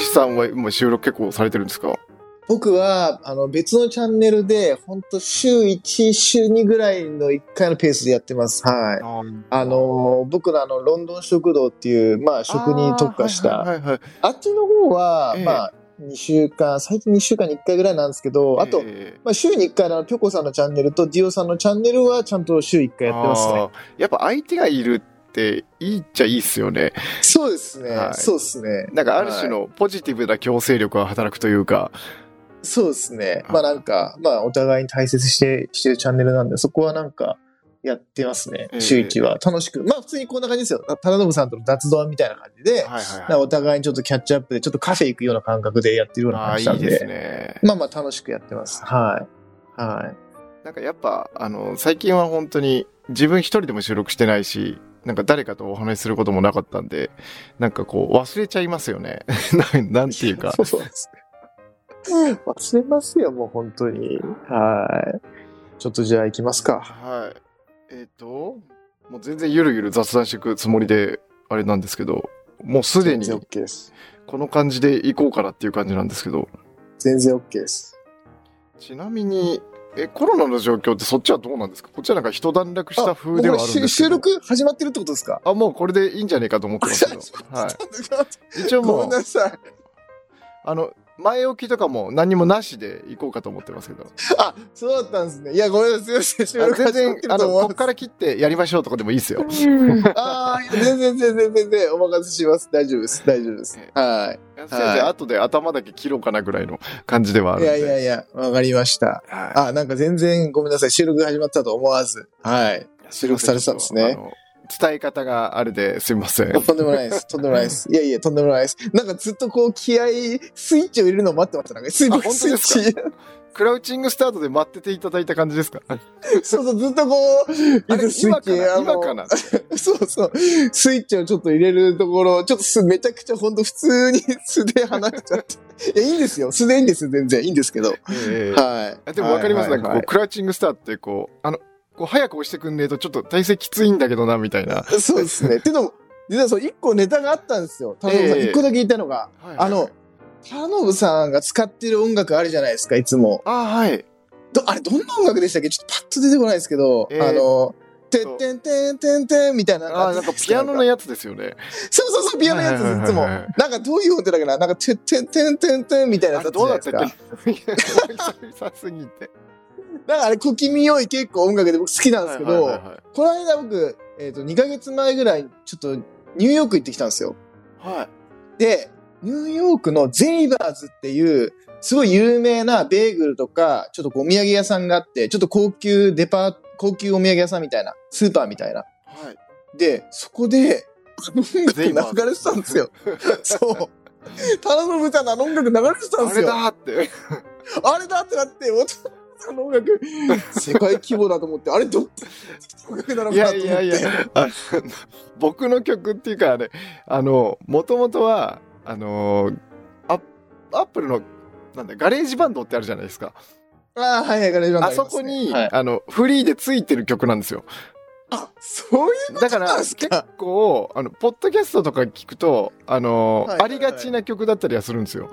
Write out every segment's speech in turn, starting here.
さんは今収録結構されてるんですか？僕は、あの、別のチャンネルで、ほんと週1、週2ぐらいの1回のペースでやってます。はい。あの、僕のあの、ロンドン食堂っていう、まあ、食に特化した、はいはいはいはい。あっちの方は、ええ。まあ、2週間、最近2週間に1回ぐらいなんですけど、あと、えまあ、週に1回のピョコさんのチャンネルとディオさんのチャンネルはちゃんと週1回ーやってますね。あー。やっぱ相手がいるっていいっちゃいいっすよね。そうですね、はいそうですね。なんかある種のポジティブな強制力が働くというか、そうですね。あまあなんか、まあお互いに大切して、してるチャンネルなんで、そこはなんか、やってますねえ。え週一は。楽しく。まあ普通にこんな感じですよ。ただのぶさんとの雑談みたいな感じで、はいはいなんかお互いにちょっとキャッチアップで、ちょっとカフェ行くような感覚でやってるようなああ、感じなんで。いいですね。まあまあ楽しくやってます。はい。はい。なんかやっぱ、あの、最近は本当に自分一人でも収録してないし、なんか誰かとお話しすることもなかったんで、なんかこう忘れちゃいますよね。なんていうか。そうそうです。忘れますよ、もう本当に。はい。ちょっとじゃあ行きますか。はい。えっ、と、もう全然ゆるゆる雑談していくつもりで、あれなんですけど、もうすでに全然 OK です。この感じで行こうかなっていう感じなんですけど、全然 OK です。ちなみに、え、コロナの状況ってそっちはどうなんですか？こっちはなんか一段落した風ではあるんですけど。収録始まってるってことですか？あ、もうこれでいいんじゃねえかと思ってますけど。はい。一応ごめもう、んなさい。あの、前置きとかも何もなしで行こうかと思ってますけど。あ、そうだったんですね。いや、ごめんなさい。すいません。収あ録全然あの。こっから切ってやりましょうとかでもいいですよ。ああ、いや全然全然全然お任せします。大丈夫です。大丈夫ですえ。はせいぜい後で頭だけ切ろうかなぐらいの感じではあい。いるんで。やいやいや、わかりました。はあ、なんか全然ごめんなさい。収録が始まったと思わず。はい。い。収録されてたんですねあの。伝え方があれですみません。とんでもないです。とんでもないです。いやいや、とんでもないです。なんかずっとこう、気合い、スイッチを入れるのを待ってました。なんか、スイッチ。クラウチングスタートで待ってていただいた感じですか？そうそう、ずっとこう、今かな？今かな？そうそう。スイッチをちょっと入れるところ、ちょっとすめちゃくちゃほんと普通に素で話しちゃって。いや、いいんですよ。素でいいんですよ。全然いいんですけど。ええはい。あでもわかります、はいはいなんかこう、クラウチングスターってこう、あの、こう早く押してくんねえとちょっと体勢きついんだけどな、みたいな。は いそうですね。っていうのも、実はそう、一個ネタがあったんですよ。田辺さん、ええ一個だけ言ったのが、はいあの、田辺さんが使ってる音楽あるじゃないですか、いつも。あ、はい。ど、あれ、どんな音楽でしたっけ？ちょっとパッと出てこないですけど、ええあの、てってんてんてんてんみたいな。あ、なんかピアノのややつですよね。そうそうそう、ピアノのやつです、いつも。なんかどういう音だっけな？なんか、てってんてんてんてんみたいなあやつれどうだったっ。け久々すぎて。なんかあれ、小気味良い結構音楽で僕好きなんですけど、この間僕、えっ、と、2ヶ月前ぐらい、ちょっとニューヨーク行ってきたんですよ。はい。で、ニューヨークのゼイバーズっていう、すごい有名なベーグルとか、ちょっとこうお土産屋さんがあって、ちょっと高級デパート、高級お土産屋さんみたいな、スーパーみたいな。はい。で、そこで、あの音楽流れてたんですよ。そう。田中の歌のあの音楽流れてたんあれですよ。だって。あれだってなって、お父さんの音楽、世界規模だと思って、あれどっちの音楽なのいかなと思って。やいやいや、僕の曲っていうかあれ、あの、もともとは、あの、アアップルの、なんだ、ガレージバンドってあるじゃないですか。ああ、はいはい、ガレージバンドあそりますねこに、はいあの、フリーでついてる曲なんですよ。あ、そういうだから、結構、あの、ポッドキャストとか聞くと、あの、はいはいはいありがちな曲だったりはするんですよ。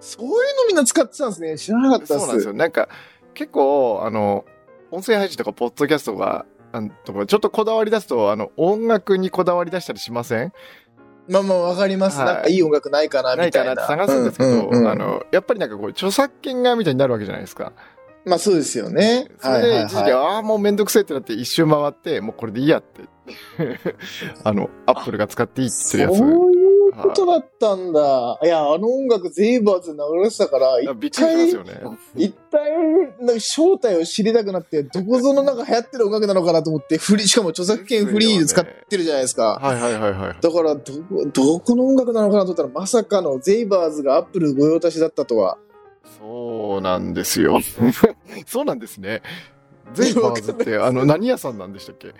そういうのみんな使ってたんですね。知らなかったです。そうなんですよ。なんか、結構、あの、音声配信とか、ポッドキャストが、あのとかちょっとこだわり出すと、あの、音楽にこだわり出したりしません？まあまあわかります。はいなんかいい音楽ないかな、ないみたいな。かなって探すんですけど、ううんうんあの、やっぱりなんかこう、著作権がみたいになるわけじゃないですか。まあそうですよね。それではい一時期、はいはいああ、もうめんどくせえってなって一周回って、もうこれでいいやって。あの、アップルが使っていいって言ってるやつ。ことだったんだ。いや、あの音楽ゼイバーズで流れてたから、あ一びっくりしますよ体、ね。一体、なんか正体を知りたくなって、どこぞのなんか流行ってる音楽なのかなと思って、フリー、しかも著作権フリーで使ってるじゃないですか。はいはいはいはい。だから、どこ、どこの音楽なのかなと思ったら、まさかのゼイバーズがアップル御用達だったとは。そうなんですよ。そうなんですね。ゼイバーズって、あの、何屋さんなんでしたっけ？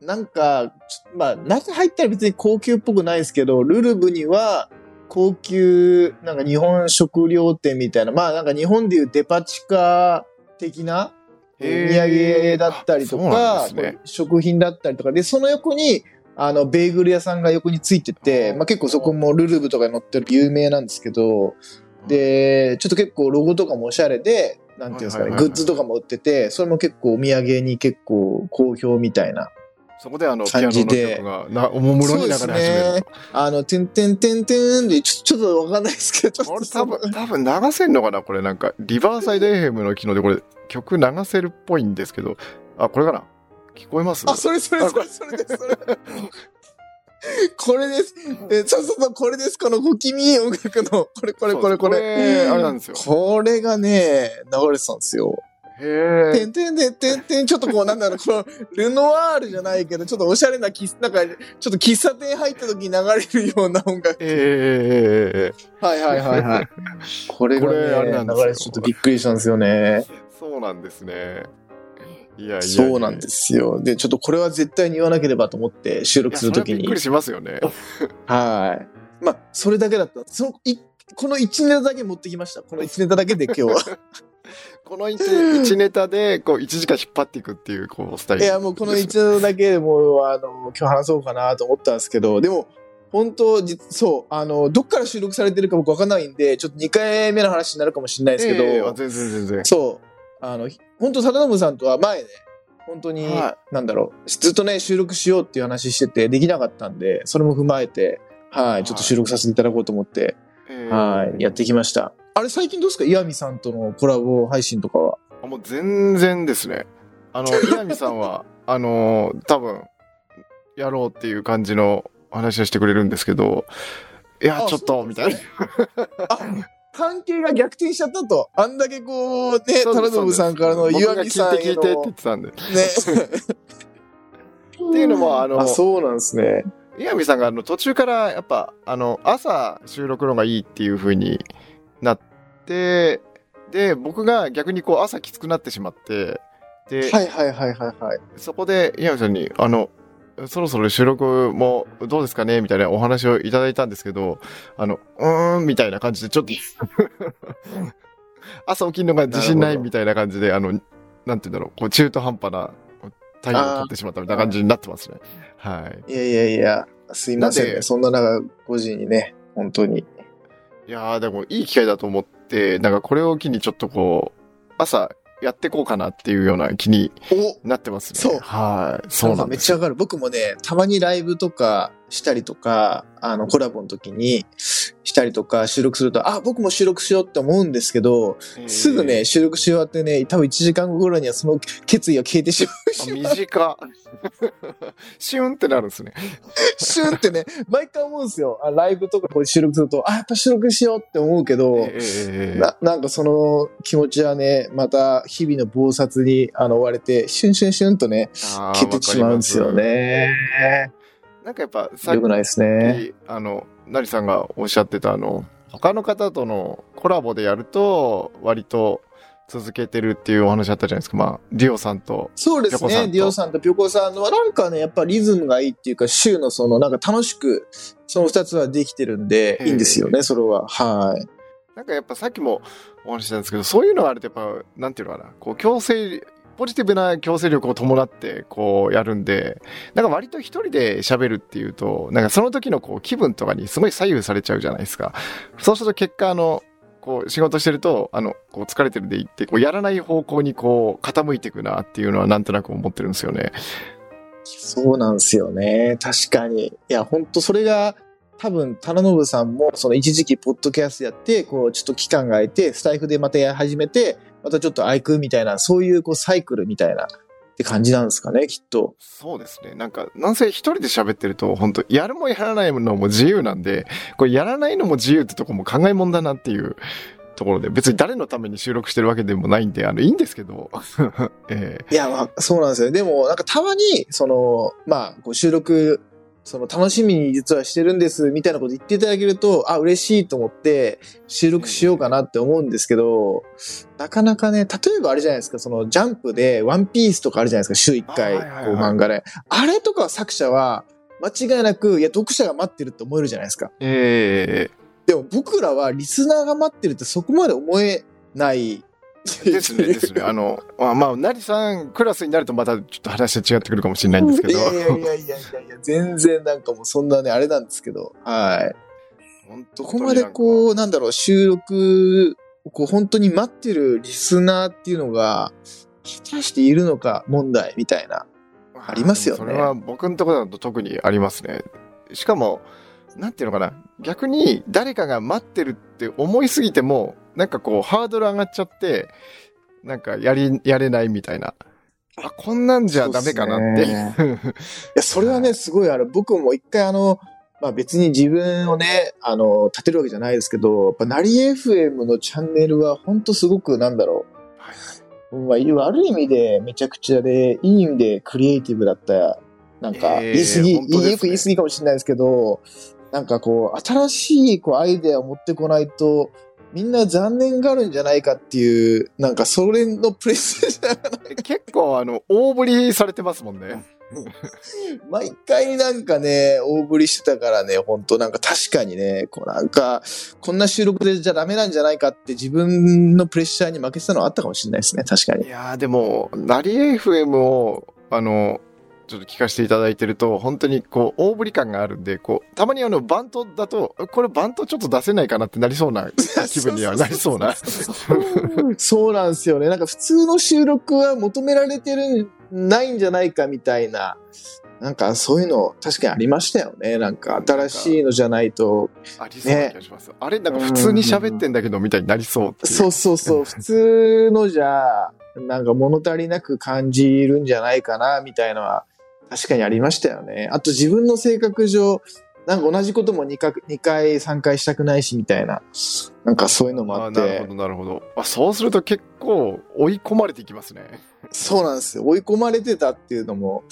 なんか、まあ、中入ったら別に高級っぽくないですけど、ルルブには、高級、なんか日本食料店みたいな、まあなんか日本でいうデパ地下的なお土産だったりとか、ね。食品だったりとか、で、その横に、あの、ベーグル屋さんが横についてて、まあ、結構そこもルルブとかに載ってる有名なんですけど、で、ちょっと結構ロゴとかもおしゃれで、なんていうんですかね、グッズとかも売ってて、それも結構お土産に結構好評みたいな。そこであの、ピアノの曲がな、おもむろに流れ始める。あの、てんてんてんてんで、ちょちょっとわかんないですけど、ちょっことれそ の多分、多分流せんのかなこれなんか、リバーサイド FM の機能でこれ、曲流せるっぽいんですけど、あ、これかな？聞こえます？あ、それそれそれそれです、それ。これです。え、そうそうそう、これです。この小気味音楽の、これこれこれこれ。これあれなんですよこれがね、流れてたんですよ。へえ。てんてんてんてんてん、ちょっとこう、なんだろう、この、ルノワールじゃないけど、ちょっとおしゃれな喫、なんか、ちょっと喫茶店入った時に流れるような音楽。えええはいはいはいはい。これがこれあれね、なんですれてちょっとびっくりしたんですよね。そうなんですね。いやいやそうなんですよ。で、ちょっとこれは絶対に言わなければと思って収い録やするときにびっくり。しますよね。はい。まあ、それだけだった。その、い、この1ネタだけ持ってきました。この1ネタだけで今日は。この1ネタで、こう、1時間引っ張っていくっていう、こう、スタイル。いや、もうこの1ネタだけでもう、あの、今日話そうかなと思ったんですけど、でも、本当実そう、あの、どっから収録されてるか僕わかんないんで、ちょっと2回目の話になるかもしれないですけど、ええあ全然全然。そう、あの、本当貞信さんとは前ね、本当に、はなんだろう、ずっとね、収録しようっていう話してて、できなかったんで、それも踏まえて、はい、ちょっと収録させていただこうと思って、ええはい、やってきました。あれ、最近どうですか？岩見さんとのコラボ配信とかは。あもう全然ですね。あの、岩見さんは、あの、多分、やろうっていう感じの話をしてくれるんですけど、いや、あちょっと、みたいな。あ、関係が逆転しちゃったと。あんだけこう、ね、そうです忠信さんからの岩見さん聞いて聞いてって言の、ってたんで。っね。ていうのも、あのあ、、そうなんですね。岩見さんがあの途中からやっぱあの朝収録の方がいいっていう風になってで僕が逆にこう朝きつくなってしまってで、はいはいはいはいはい。そこで岩見さんにあのそろそろ収録もどうですかね？みたいなお話をいただいたんですけどあのうーんみたいな感じでちょっと 朝起きるのが自信ないみたいな感じであのなんて言うんだろうこう中途半端な対応を取ってしまったみたいな感じになってますねはいいやいやいや、すいませんね。そんな中、5時にね、本当に。いやーでもいい機会だと思って、なんかこれを機にちょっとこう、朝やってこうかなっていうような気におなってますね。そうはい。そうなんめっちゃわかる。僕もね、たまにライブとかしたりとか、あの、コラボの時にしたりとか収録すると、あ、僕も収録しようって思うんですけど、すぐね、収録し終わってね、多分1時間後ぐらいにはその決意が消えてしまうし、あ短っ。シュンってなるんですね。シュンってね、毎回思うんですよ。あライブとかこう収録すると、あ、やっぱ収録しようって思うけど、ええななんかその気持ちはね、また日々の暴殺にあの追われて、シュンシュンシュンとね、消えてしまうんですよ。ね。なんかやっぱさっよくないですね。き、あの、なりさんがおっしゃってたあの、他の方とのコラボでやると、割と続けてるっていうお話あったじゃないですか。まあ、ディオさんと。そうですね。ディオさんとピョコさんのはなんかね、やっぱリズムがいいっていうか、週のそのなんか楽しく、その二つはできてるんで、いいんですよね、それは。はい。なんかやっぱさっきもお話ししたんですけど、そういうのがあるとやっぱ、なんていうのかな、こう強制、ポジティブな強制力を伴ってこうやるんで、なんか割と一人で喋るっていうと、なんかその時のこう気分とかにすごい左右されちゃうじゃないですか。そうすると結果あの、こう仕事してると、あの、こう疲れてるでいって、こうやらない方向にこう傾いていくなっていうのはなんとなく思ってるんですよね。そうなんですよね。確かに。いや、本当それが、多分、棚信さんも、その一時期、ポッドキャストやって、こう、ちょっと期間が空いて、スタイフでまたやり始めて、またちょっと愛くみたいな、そういう、こう、サイクルみたいな、って感じなんですかね、きっと。そうですね。なんか、なんせ一人で喋ってると、本当やるもやらないのも自由なんで、これやらないのも自由ってとこも考えもんだなっていうところで、別に誰のために収録してるわけでもないんで、あの、いいんですけど、えいや、まあ、そうなんですよ。でも、なんかたまに、その、まあ、こう収録、その楽しみに実はしてるんです、みたいなこと言っていただけると、あ、嬉しいと思って、収録しようかなって思うんですけど、なかなかね、例えばあれじゃないですか、そのジャンプでワンピースとかあるじゃないですか、週1回、こう漫画で。あれとか作者は、間違いなく、いや、読者が待ってるって思えるじゃないですか。ええでも僕らはリスナーが待ってるってそこまで思えない ですね、ですね。あの、まあ、まあ、成さんクラスになるとまたちょっと話は違ってくるかもしれないんですけど。いやいやいやいやいや全然なんかもうそんなね、あれなんですけど、はい。どこまでこう、なんだろう、収録、こう本当に待ってるリスナーっていうのが、果たしているのか問題みたいな、ありますよね。それは僕のところだと特にありますね。しかも、なんていうのかな、逆に誰かが待ってるって思いすぎても、なんかこう、ハードル上がっちゃって、なんかやり、やれないみたいな。あ、こんなんじゃダメかなって。ね、いや、それはね、すごいある。僕も一回あの、まあ別に自分をね、あの、立てるわけじゃないですけど、やっぱ、なり FM のチャンネルは本当すごく、なんだろう。まあ、悪い意味でめちゃくちゃで、いい意味でクリエイティブだった、なんか、言い過ぎ、えーね、よく言い過ぎかもしれないですけど、なんかこう、新しいこうアイデアを持ってこないと、みんな残念があるんじゃないかっていう、なんかそれのプレス結構あの、大振りされてますもんね。毎回なんかね、大振りしてたからね、本当なんか確かにね、こうなんか、こんな収録でじゃダメなんじゃないかって自分のプレッシャーに負けてたのはあったかもしれないですね、確かに。いやでも、ナリ FM を、あの、ちょっと聞かせていただいてると、本当にこう、大振り感があるんで、こう、たまにあの、バントだと、これバントちょっと出せないかなってなりそうな 気分にはなりそうな。そうなんですよね。なんか普通の収録は求められてる、ないんじゃないかみたいな。なんかそういうの確かにありましたよね。なんか新しいのじゃないと。ありそうな気がします。ね、あれなんか普通に喋ってんだけどみたいになりそうう。そうそうそう。普通のじゃ、なんか物足りなく感じるんじゃないかなみたいなのは確かにありましたよね。あと自分の性格上、なんか同じことも2回、2回、3回したくないしみたいな。なんかそういうのもあって。なるほど、なるほど。あ、そうすると結構追い込まれていきますね。そうなんですよ。追い込まれてたっていうのも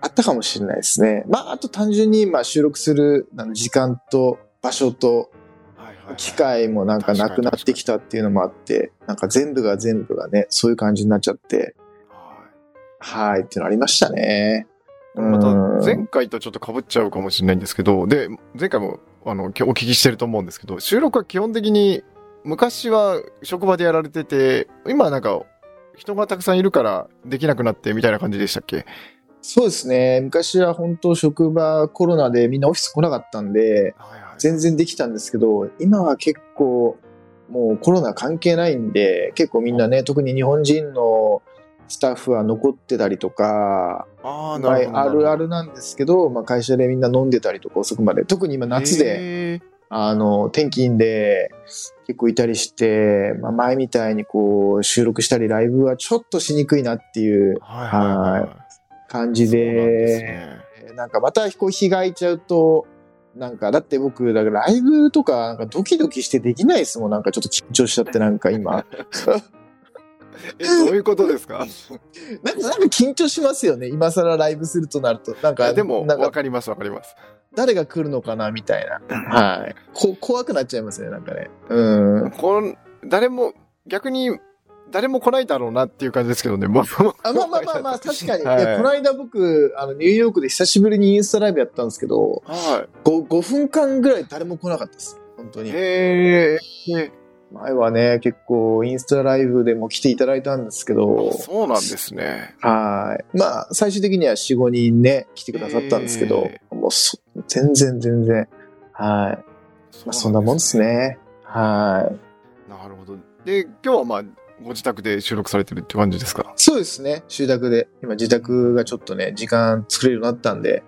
あったかもしれないですね。まあ、あと単純に今収録する時間と場所と機会もなんかなくなってきたっていうのもあって、なんか全部が全部がね、そういう感じになっちゃって、はい、っていうのありましたね。また前回とちょっと被っちゃうかもしれないんですけど、で、前回もあのお聞きしてると思うんですけど、収録は基本的に昔は職場でやられてて、今はなんか人がたくさんいるからできなくなってみたいな感じでしたっけ？そうですね。昔は本当職場コロナでみんなオフィス来なかったんで、全然できたんですけど、今は結構もうコロナ関係ないんで、結構みんなね、特に日本人のスタッフは残ってたりとか、あなるあるあるなんですけど、まあ、会社でみんな飲んでたりとか遅くまで、特に今夏で、あの、天気いいんで、結構いたりして、まあ、前みたいにこう、収録したりライブはちょっとしにくいなっていう、はいはいはい、感じで、なんかまたこう、日が空いちゃうと、なんか、だって僕、だからライブとか、なんかドキドキしてできないですもん。なんかちょっと緊張しちゃって、なんか今。え、どういうことですか？なんか、なんか緊張しますよね。今更ライブするとなると。なんか、でも、わかりますわかります。誰が来るのかな？みたいな。はい。こ、怖くなっちゃいますね、なんかね。うん。こん、誰も、逆に、誰も来ないだろうなっていう感じですけどね、もう。あまあまあまあまあ、確かに。はい、この間僕、あの、ニューヨークで久しぶりにインスタライブやったんですけど、はい。5, 5分間ぐらい誰も来なかったです。本当に。へえ。前はね、結構インスタライブでも来ていただいたんですけど。そうなんですね。はい。まあ、最終的には4、5人ね、来てくださったんですけど、もうそ、全然全然。はい。まあ、そんなもんですね。はい。なるほど。で、今日はまあ、ご自宅で収録されてるって感じですか？そうですね。収宅で。今自宅がちょっとね、時間作れるようになったんで、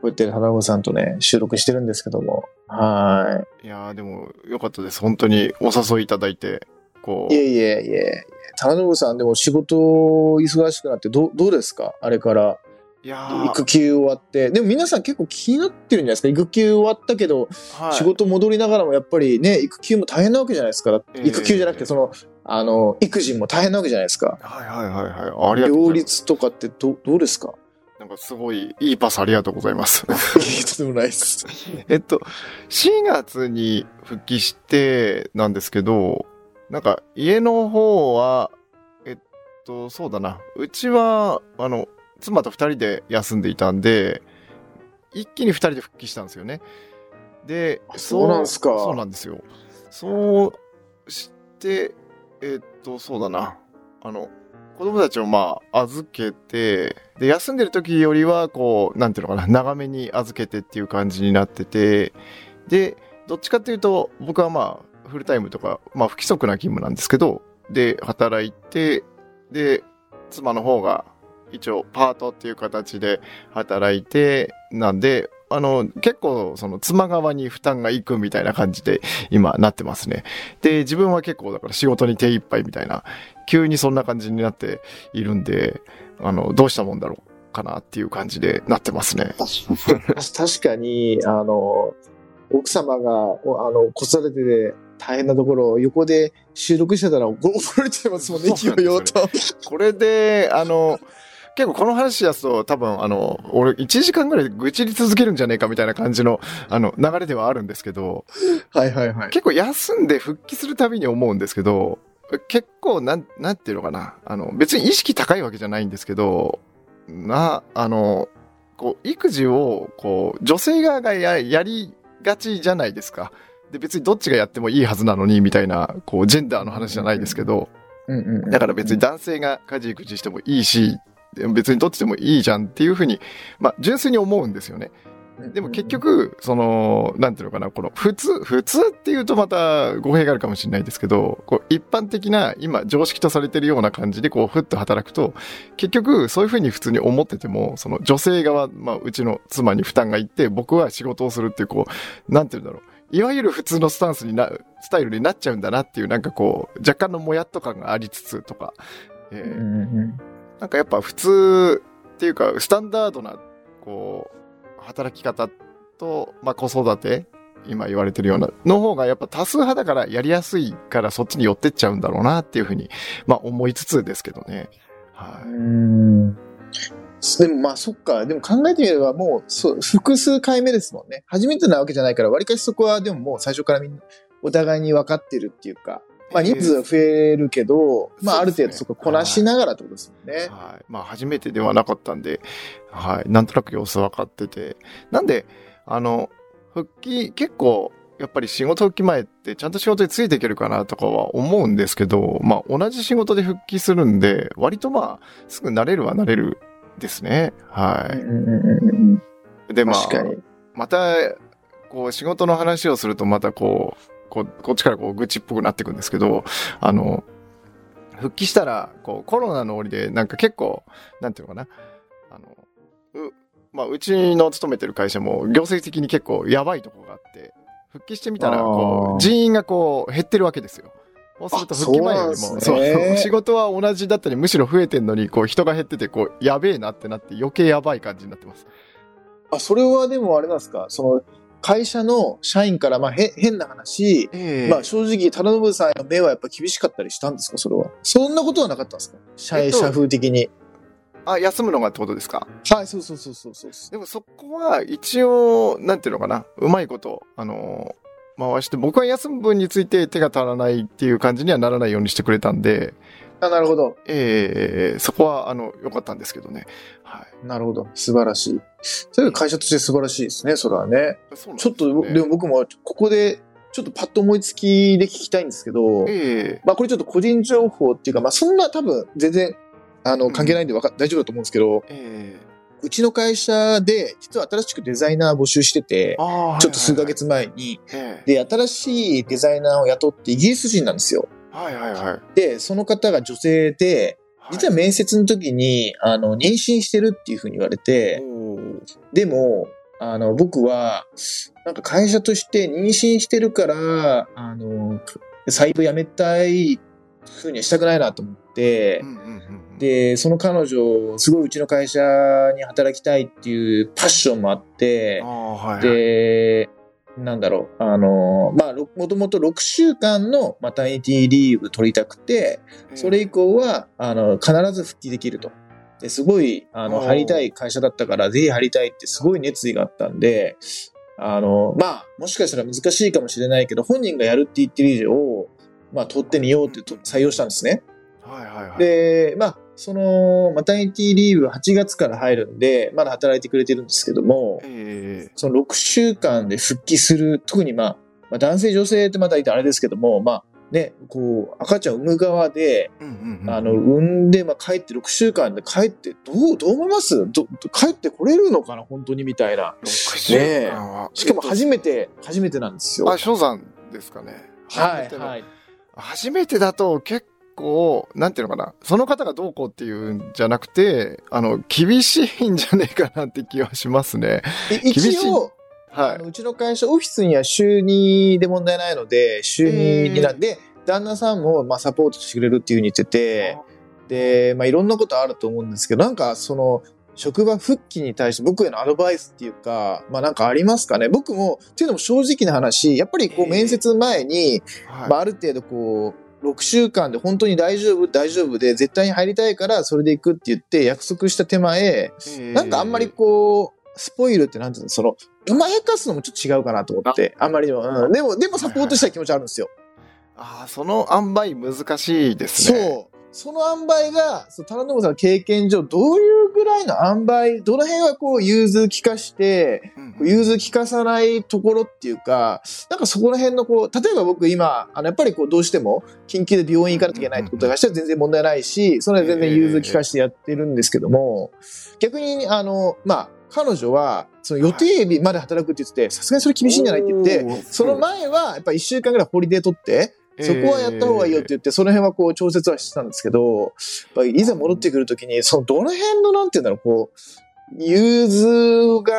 こうやって花子さんとね、収録してるんですけども。はい。いやでも、よかったです。本当にお誘いいただいて、こう。いえいえいえ。花信さん、でも仕事忙しくなって、どどうですか？あれから。いや育休終わって。でも皆さん結構気になってるんじゃないですか？育休終わったけど、はい、仕事戻りながらもやっぱりね、育休も大変なわけじゃないですか。えー、育休じゃなくて、その、あの、育児も大変なわけじゃないですか。はいはいはいはい。ありがとう両立とかってどどうですか？なんかすごいいいパスありがとうございます。とでもないです。えっと、4月に復帰してなんですけど、なんか家の方は、えっと、そうだな。うちは、あの、妻と2人で休んでいたんで、一気に2人で復帰したんですよね。で、そうなんですか。そうなんですよ。そうして、えーっと、そうだな。あの、子供たちをまあ、預けて、で、休んでる時よりは、こう、なんていうのかな、長めに預けてっていう感じになってて、で、どっちかっていうと、僕はまあ、フルタイムとか、まあ、不規則な勤務なんですけど、で、働いて、で、妻の方が、一応、パートっていう形で働いて、なんで、あの、結構、その、妻側に負担がいくみたいな感じで、今、なってますね。で、自分は結構、だから仕事に手一杯みたいな、急にそんな感じになっているんで、あの、どうしたもんだろうかなっていう感じでなってますね。確かに、あの、奥様が、おあの、子育てで大変なところを横で収録してたら怒られちゃいますもんね勢いよと。これで、あの、結構この話やすと多分あの、俺1時間ぐらい愚痴り続けるんじゃねえかみたいな感じの、あの、流れではあるんですけど、はいはいはい。結構休んで復帰するたびに思うんですけど、結構なん、なんていうのかな。あの、別に意識高いわけじゃないんですけど、な、あの、こう、育児を、こう、女性側がや、やりがちじゃないですか。で、別にどっちがやってもいいはずなのに、みたいな、こう、ジェンダーの話じゃないですけど、だから別に男性が家事育児してもいいし、別にどっちでもいいじゃんっていうふうに、まあ、純粋に思うんですよね。でも結、局、その、なんていうのかな、この、普通、普通っていうとまた語弊があるかもしれないですけど、こう、一般的な、今、常識とされてるような感じで、こう、ふっと働くと、結局、そういうふうに普通に思ってても、その、女性側、まあ、うちの妻に負担がいって、僕は仕事をするっていう、こう、なんていうんだろう。いわゆる普通のスタンスにな、スタイルになっちゃうんだなっていう、なんかこう、若干のもやっと感がありつつとか、えーなんかやっぱ普通っていうか、スタンダードな、こう、働き方と、まあ子育て、今言われてるような、の方がやっぱ多数派だからやりやすいからそっちに寄ってっちゃうんだろうなっていうふうに、まあ思いつつですけどね。はうんうんでもまあそっか。でも考えてみればもうそう複数回目ですもんね。初めてなわけじゃないから、わりかしそこはでももう最初からみんなお互いに分かってるっていうか、まあ人数は増えるけど、まあある程度そここなしながらってことですもんい。ね。はい。まあ初めてではなかったんで、はい。なんとなく様子分かってて。なんで、あの、復帰、結構、やっぱり仕事復帰前ってちゃんと仕事についていけるかなとかは思うんですけど、まあ同じ仕事で復帰するんで、割とまあ、すぐ慣れるは慣れるですね。はい。で、まあ。また、こう仕事の話をするとまたこう、こうこっちからこう愚痴っぽくなってくんですけど、あの、復帰したら、こうコロナの折でなんか結構、なんていうのかな、あの、う、まあ、うちの勤めてる会社も業績的に結構やばいところがあって、復帰してみたら、こう、人員がこう減ってるわけですよ。そうするとあ復帰前よりも、そう仕事は同じだったり、むしろ増えてんのに、こう人が減ってて、こう、やべえなってなって余計やばい感じになってます。あ、それはでもあれなんですか？その、会社の社員から、まあ、へ、変な話、ええまあ正直、忠信さんへの目はやっぱ厳しかったりしたんですか？それは。そんなことはなかったんですか？社員、えっと社風的に。あ、休むのがってことですか？はい、そうそうそうそうそう。でもそこは一応、なんていうのかな、うまいこと、あのー回して、僕は休む分について手が足らないっていう感じにはならないようにしてくれたんで、あ、なるほど。ええそこは、あの、良かったんですけどね。はい。なるほど。素晴らしい。それが会社として素晴らしいですね、それはね。そうなんちょっと、でも僕も、ここで、ちょっとパッと思いつきで聞きたいんですけど、ええまあこれちょっと個人情報っていうか、まあそんな多分全然、あの、うん関係ないんでわか大丈夫だと思うんですけど、ええうちの会社で、実は新しくデザイナー募集してて、ちょっと数ヶはい月前に、で、新しいデザイナーを雇ってイギリス人なんですよ。えはいはいはい。で、その方が女性で、実は面接の時に、あの、妊娠してるっていうふうに言われて、でも、あの、僕は、なんか会社として妊娠してるから、あの、採用辞めたいふうにはしたくないなと思ってう、んうんうんうんで、その彼女、すごいうちの会社に働きたいっていうパッションもあってはいはい。で、なんだろう、あの、まあ、ろもともと6週間のマタニティリーブ取りたくて、ええそれ以降は、あの、必ず復帰できると。ですごい、あの、入りたい会社だったから、ぜひ入りたいってすごい熱意があったんで、あの、まあ、もしかしたら難しいかもしれないけど、本人がやるって言ってる以上、まあ、取ってみようってと採用したんですね。はいはいはい。で、まあ、その、マタニティリーブ8月から入るんで、まだ働いてくれてるんですけども、ええその6週間で復帰する、特にまあ、まあ、男性女性ってまたいてあれですけども、まあ、ね、こう、赤ちゃん産む側で、あの、産んで、まあ、帰って6週間で帰って、どう、どう思います？ど、ど帰ってこれるのかな？本当にみたいな。6週間はしかも初めめて、初めてなんですよ。あ、翔さんですかね。はい、初めてのはい。初めてだと結構、なんていうのかな、その方がどうこうっていうんじゃなくて、あの、厳しいんじゃねえかなって気はしますね。い厳しい。一応、はい。うちの会社、オフィスには週2で問題ないので、週2になんで、旦那さんもまあサポートしてくれるっていうふうに言ってて、で、まあいろんなことあると思うんですけど、なんかその、職場復帰に対して僕へのアドバイスっていうか、まあなんかありますかね？僕も、っていうのも正直な話、やっぱりこえー。う面接前に、はい。まあある程度こう、6週間で本当に大丈夫大丈夫で絶対に入りたいからそれで行くって言って約束した手前、なんかあんまりこう、スポイルってなんていうの、その、甘やかすのもちょっと違うかなと思って、あんまりでも、うん、でも、でもサポートしたい気持ちあるんですよ。ああ、その塩梅難しいですね。そう。その塩梅が、そう、タラノブさんの経験上、どういうぐらいの塩梅、どの辺はこう、融通聞かして、うん融通聞かさないところっていうか、なんかそこら辺のこう、例えば僕今、あの、やっぱりこう、どうしても、緊急で病院行かなきゃいけないってことがしたら全然問題ないし、それは全然融通聞かしてやってるんですけども、逆に、あの、まあ、彼女は、その予定日まで働くって言ってて、さすがにそれ厳しいんじゃないって言って、その前は、やっぱ一週間ぐらいホリデー取って、そこはやった方がいいよって言って、その辺はこう調節はしてたんですけど、やっぱりいざ戻ってくるときに、そのどの辺のなんていうんだろう、こう、融通が、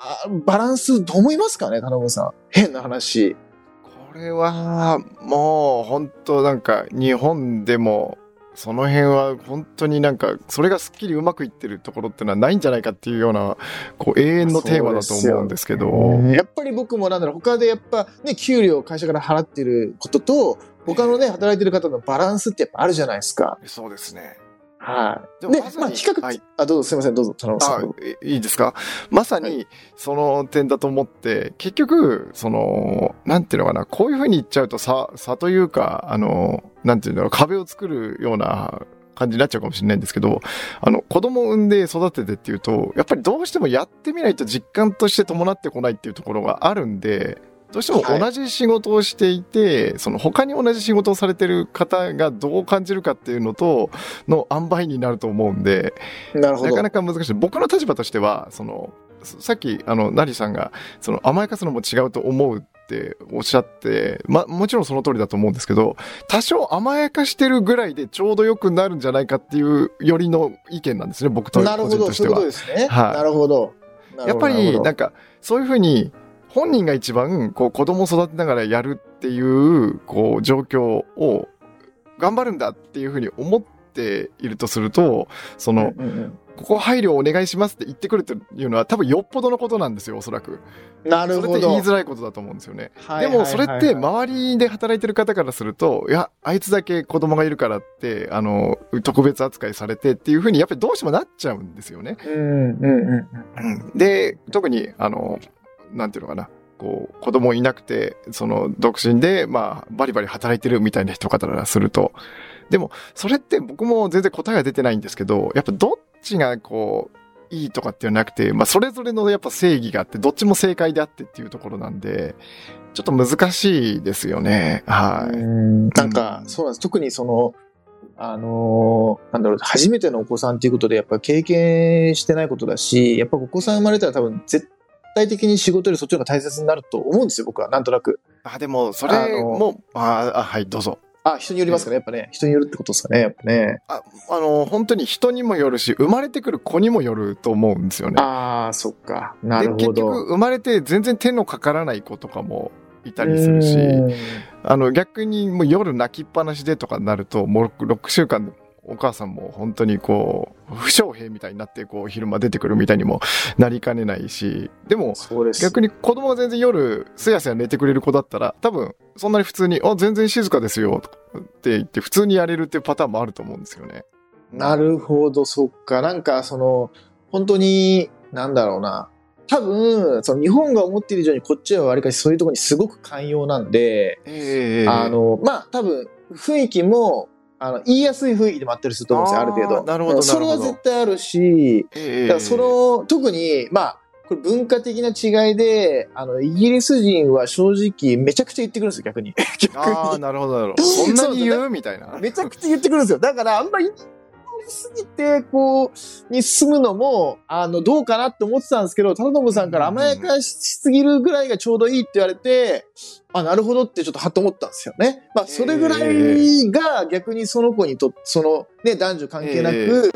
あバランスどう思いますかね、田中さん。変な話。これは、もう、本当なんか、日本でも、その辺は本当になんか、それがすっきりうまくいってるところってのはないんじゃないかっていうような、こう、永遠のテーマだと思うんですけど。やっぱり僕もなんだろう、他でやっぱね、給料を会社から払ってることと、他のね、働いてる方のバランスってやっぱあるじゃないですか。そうですね。はい。で、まあ、比較、はい。あ、どうぞ、すいません、どうぞ、田中さあん。いいいですか？まさはにその点だと思って、結局、その、なんていうのかな、こういうふうに言っちゃうと差、差というか、あの、なんていうんだろう、壁を作るような感じになっちゃうかもしれないんですけど、あの、子供を産んで育ててっていうと、やっぱりどうしてもやってみないと実感として伴ってこないっていうところがあるんで、どうしても同じ仕事をしていて、その他に同じ仕事をされてる方がどう感じるかっていうのと、の塩梅になると思うんで、なるほど。なかなか難しい。僕の立場としては、その、さっき、あの、ナリさんが、その、甘やかすのも違うと思うっておっしゃって、ま、もちろんその通りだと思うんですけど、多少甘やかしてるぐらいでちょうど良くなるんじゃないかっていうよりの意見なんですね、僕となるほど、個人としてはそういうこと。ですね。はいなるほど。なるやっぱり、ほどなるほどなんか、そういうふうに、本人が一番、こう、子供を育てながらやるっていう、こう、状況を、頑張るんだっていうふうに思っているとすると、その、うんうんここ配慮をお願いしますって言ってくるというのは多分よっぽどのことなんですよ、おそらく。うんなるそれっほど。て言いづらいことだと思うんですよね。はいでもそれってはいはいはい周りで働いてる方からすると、いや、あいつだけ子供がいるからって、あの、特別扱いされてっていうふうにやっぱりどうしてもなっちゃうんですよね。うんうんうんで、特に、あの、なんていうのかな。こう、子供いなくて、その、独身で、まあ、バリバリ働いてるみたいな人方からすると。でも、それって僕も全然答えは出てないんですけど、やっぱどっちがこう、いいとかっていうのはなくて、まあ、それぞれのやっぱ正義があって、どっちも正解であってっていうところなんで、ちょっと難しいですよね。はい。うんなんか、そうなんです。特にその、あのーなんだろう、初めてのお子さんっていうことで、やっぱ経験してないことだし、やっぱお子さん生まれたら多分絶対的に仕事よりそっちの方が大切になると思うんですよ、僕は。なんとなく。あ、でも、それも、ああ、はい、どうぞ。あ、人によりますかね、やっぱね。人によるってことですかね、やっぱね。あ、あの、本当に人にもよるし、生まれてくる子にもよると思うんですよね。ああ、そっか。なでるほど。結局生まれて全然手のかからない子とかもいたりするしうんあの逆にもう夜泣きっぱなしでとかになるともう 6, 6週間でお母さんも本当にこう不祥兵みたいになってこう昼間出てくるみたいにもなりかねないしでも。逆に子供が全然夜すやすや寝てくれる子だったら多分そんなに普通に「あ全然静かですよ」って言って普通にやれるっていうパターンもあると思うんですよね。なるほど、そっか。なんか、その、本当に、なんだろうな。多分、その日本が思っている以上にこっちはわりかしそういうところにすごく寛容なんで、えあの、まあ、多分、雰囲気も、あの、言いやすい雰囲気でもあったりすると思うんですよ、ある程度。なるほどうんそれは絶対あるし、えだからその、特に、まあ、これ文化的な違いで、あの、イギリス人は正直めちゃくちゃ言ってくるんですよ、逆に。逆ああ、なるほど、なるほど。そんなに言うみたいな。めちゃくちゃ言ってくるんですよ。だからあんまりすぎて、こう、に進むのも、あの、どうかなって思ってたんですけど、忠信さんから甘やかしすぎるぐらいがちょうどいいって言われて、あ、なるほどってちょっとはっと思ったんですよね。まあ、それぐらいが逆にその子にとって、そのね、男女関係なく、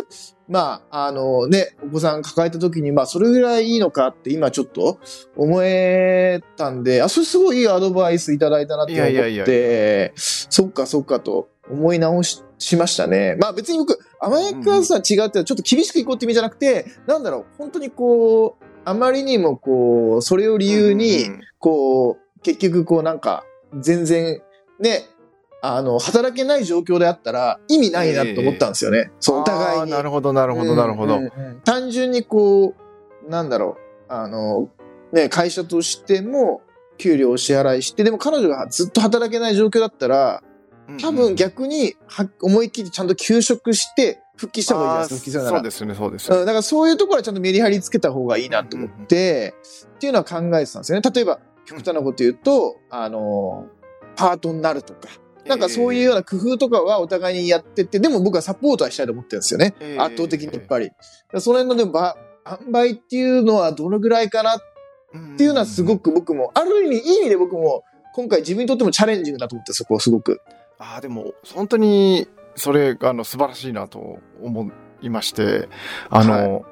まあ、あのね、お子さん抱えた時に、まあ、それぐらいいいのかって今ちょっと思えたんで、あ、それすごいいいアドバイスいただいたなって思って、いやいやいや。そっかそっかと思い直ししましたね。まあ別に僕、甘やかさ違うってちょっと厳しくいこうって意味じゃなくて、なんだろう、本当にこう、あまりにもこう、それを理由に、こう、結局こうなんか、全然、ね、あの、働けない状況であったら意味ないなと思ったんですよね。そう、お互いに。なるほど、なるほど、なるほど。単純にこう、なんだろう、あの、ね、会社としても、給料を支払いして、でも彼女がずっと働けない状況だったら、多分逆には思い切ってちゃんと休職して復帰した方がいいです復帰するなら。そうですね、そうですね。だからそういうところはちゃんとメリハリつけた方がいいなと思って、っていうのは考えてたんですよね。例えば、極端なこと言うと、あの、パートになるとか。なんかそういうような工夫とかはお互いにやってて、でも僕はサポートはしたいと思ってるんですよね。えー、圧倒的にやっぱり。その辺のでも、販売っていうのはどのぐらいかなっていうのはすごく僕も、ある意味、いい意味で僕も今回自分にとってもチャレンジングだと思って、そこをすごく。ああ、でも、本当に、それ、あの、素晴らしいなと思いまして、あの、はい、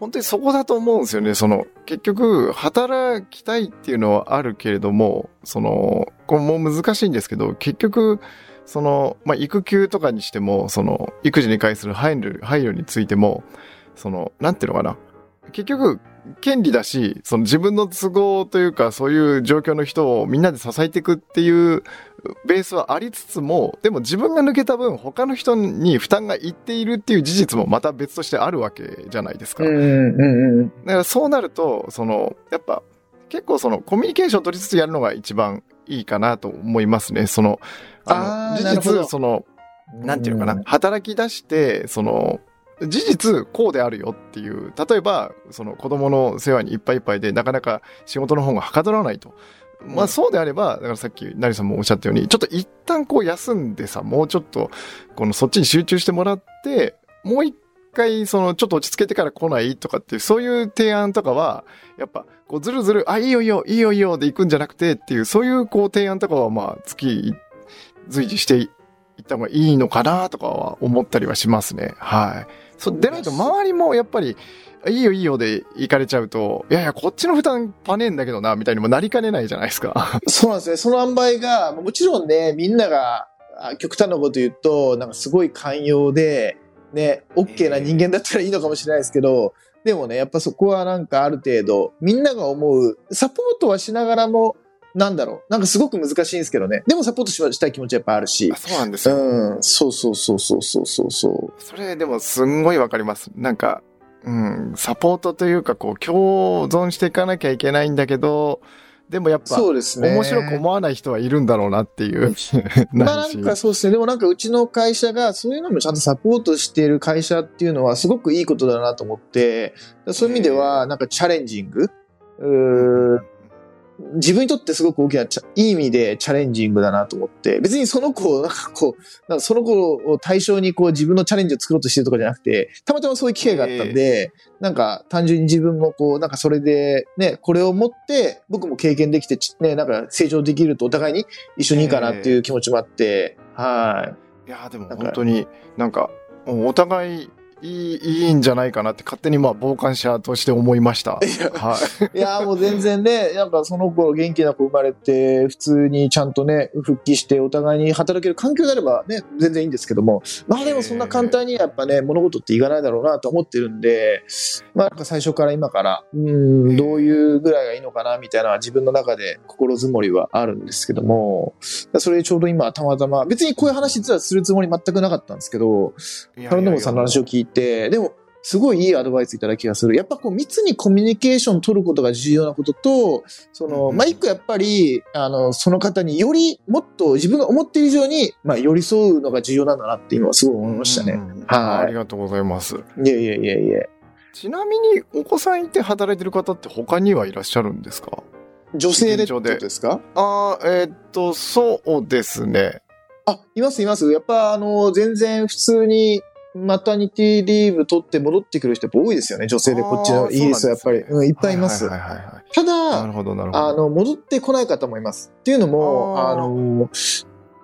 本当にそこだと思うんですよね。その、結局、働きたいっていうのはあるけれども、その、これも難しいんですけど、結局、その、まあ、育休とかにしても、その、育児に関する配慮、配慮についても、その、なんていうのかな。結局、権利だし、その自分の都合というか、そういう状況の人をみんなで支えていくっていうベースはありつつも、でも自分が抜けた分、他の人に負担がいっているっていう事実もまた別としてあるわけじゃないですか。だからそうなると、その、やっぱ、結構そのコミュニケーション取りつつやるのが一番いいかなと思いますね。その、あの、事実、その、なんていうのかな、働き出して、その、事実こうであるよっていう、例えば、その子供の世話にいっぱいいっぱいで、なかなか仕事の方がはかどらないと。まあそうであれば、だからさっき成さんもおっしゃったように、ちょっと一旦こう休んでさ、もうちょっと、このそっちに集中してもらって、もう一回そのちょっと落ち着けてから来ないとかっていう、そういう提案とかは、やっぱこうずるずる、あ、いいよいいよ、いいよいいよで行くんじゃなくてっていう、そういうこう提案とかはまあ月随時していった方がいいのかなとかは思ったりはしますね。はい。そう、でないと周りもやっぱり、いいよいいよで行かれちゃうと、いやいや、こっちの負担パネんだけどな、みたいにもなりかねないじゃないですか。そうなんですね。その塩梅が、もちろんね、みんなが、極端なこと言うと、なんかすごい寛容で、ね、OK な人間だったらいいのかもしれないですけど、でもね、やっぱそこはなんかある程度、みんなが思う、サポートはしながらも、なんだろう。なんかすごく難しいんですけどね。でもサポートしたい気持ちはやっぱあるし。そうなんですよ。うん。そうそうそうそうそうそうそれでもすんごいわかります。なんか、うん、サポートというか、こう、共存していかなきゃいけないんだけど、でもやっぱ、そうですね。面白く思わない人はいるんだろうなっていう。まあなんかそうですね。でもなんかうちの会社がそういうのもちゃんとサポートしている会社っていうのはすごくいいことだなと思って、そういう意味ではなんかチャレンジング？う自分にとってすごく大きな、いい意味でチャレンジングだなと思って、別にその子を、なんかこう、なんかその子を対象にこう自分のチャレンジを作ろうとしてるとかじゃなくて、たまたまそういう機会があったんで、なんか単純に自分もこう、なんかそれで、ね、これを持って僕も経験できて、ね、なんか成長できるとお互いに一緒にいいかなっていう気持ちもあって、はい。いや、でも本当になんか、お互いいい、いいんじゃないかなって勝手にまあ傍観者として思いました。はい。いや、もう全然ね、なんかその頃元気な子生まれて、普通にちゃんとね、復帰してお互いに働ける環境であればね、全然いいんですけども、まあでもそんな簡単にやっぱね、物事っていかないだろうなと思ってるんで、まあなんか最初から今から、うん、どういうぐらいがいいのかなみたいな自分の中で心づもりはあるんですけども、それちょうど今たまたま、別にこういう話実はするつもり全くなかったんですけど、カルノムさんの話を聞いて、て、でも、すごいいいアドバイスいただきがする。やっぱこう密にコミュニケーション取ることが重要なことと、その、まあ、一個やっぱり、あの、その方によりもっと自分が思っている以上に、まあ、寄り添うのが重要なんだなって今すごい思いましたね。はい、あ。りがとうございます。いえいえいえいえ。ちなみに、お子さんいて働いてる方って他にはいらっしゃるんですか？女性でってことですか？ああ、えー、っと、そうですね。あ、いますいます。やっぱ、あの、全然普通に、マタニティリーブ取って戻ってくる人多いですよね。女性でこっちのイギリスはやっぱり。ううん、いっぱいいます。ただ。あの、戻ってこない方もいます。っていうのも、あの、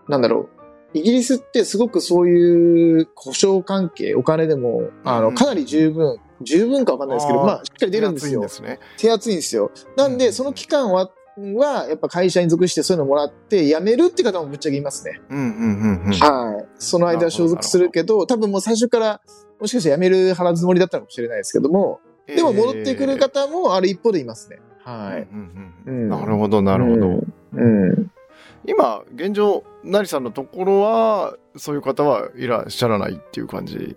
なんだろう。イギリスってすごくそういう故障関係、お金でも、あの、かなり十分、十分かわかんないですけど、まあ、しっかり出るんですよ。手厚いんですね。手厚いんですよ。なんで、その期間は、は、やっぱ会社に属してそういうのもらって辞めるって方もぶっちゃけいますね。うんうんうんうん。はい。その間所属するけど、多分もう最初からもしかして辞める腹積もりだったのかもしれないですけども、でも戻ってくる方もある一方でいますね。はい。なるほど、なるほど。うん。うん、今、現状、成さんのところは、そういう方はいらっしゃらないっていう感じ？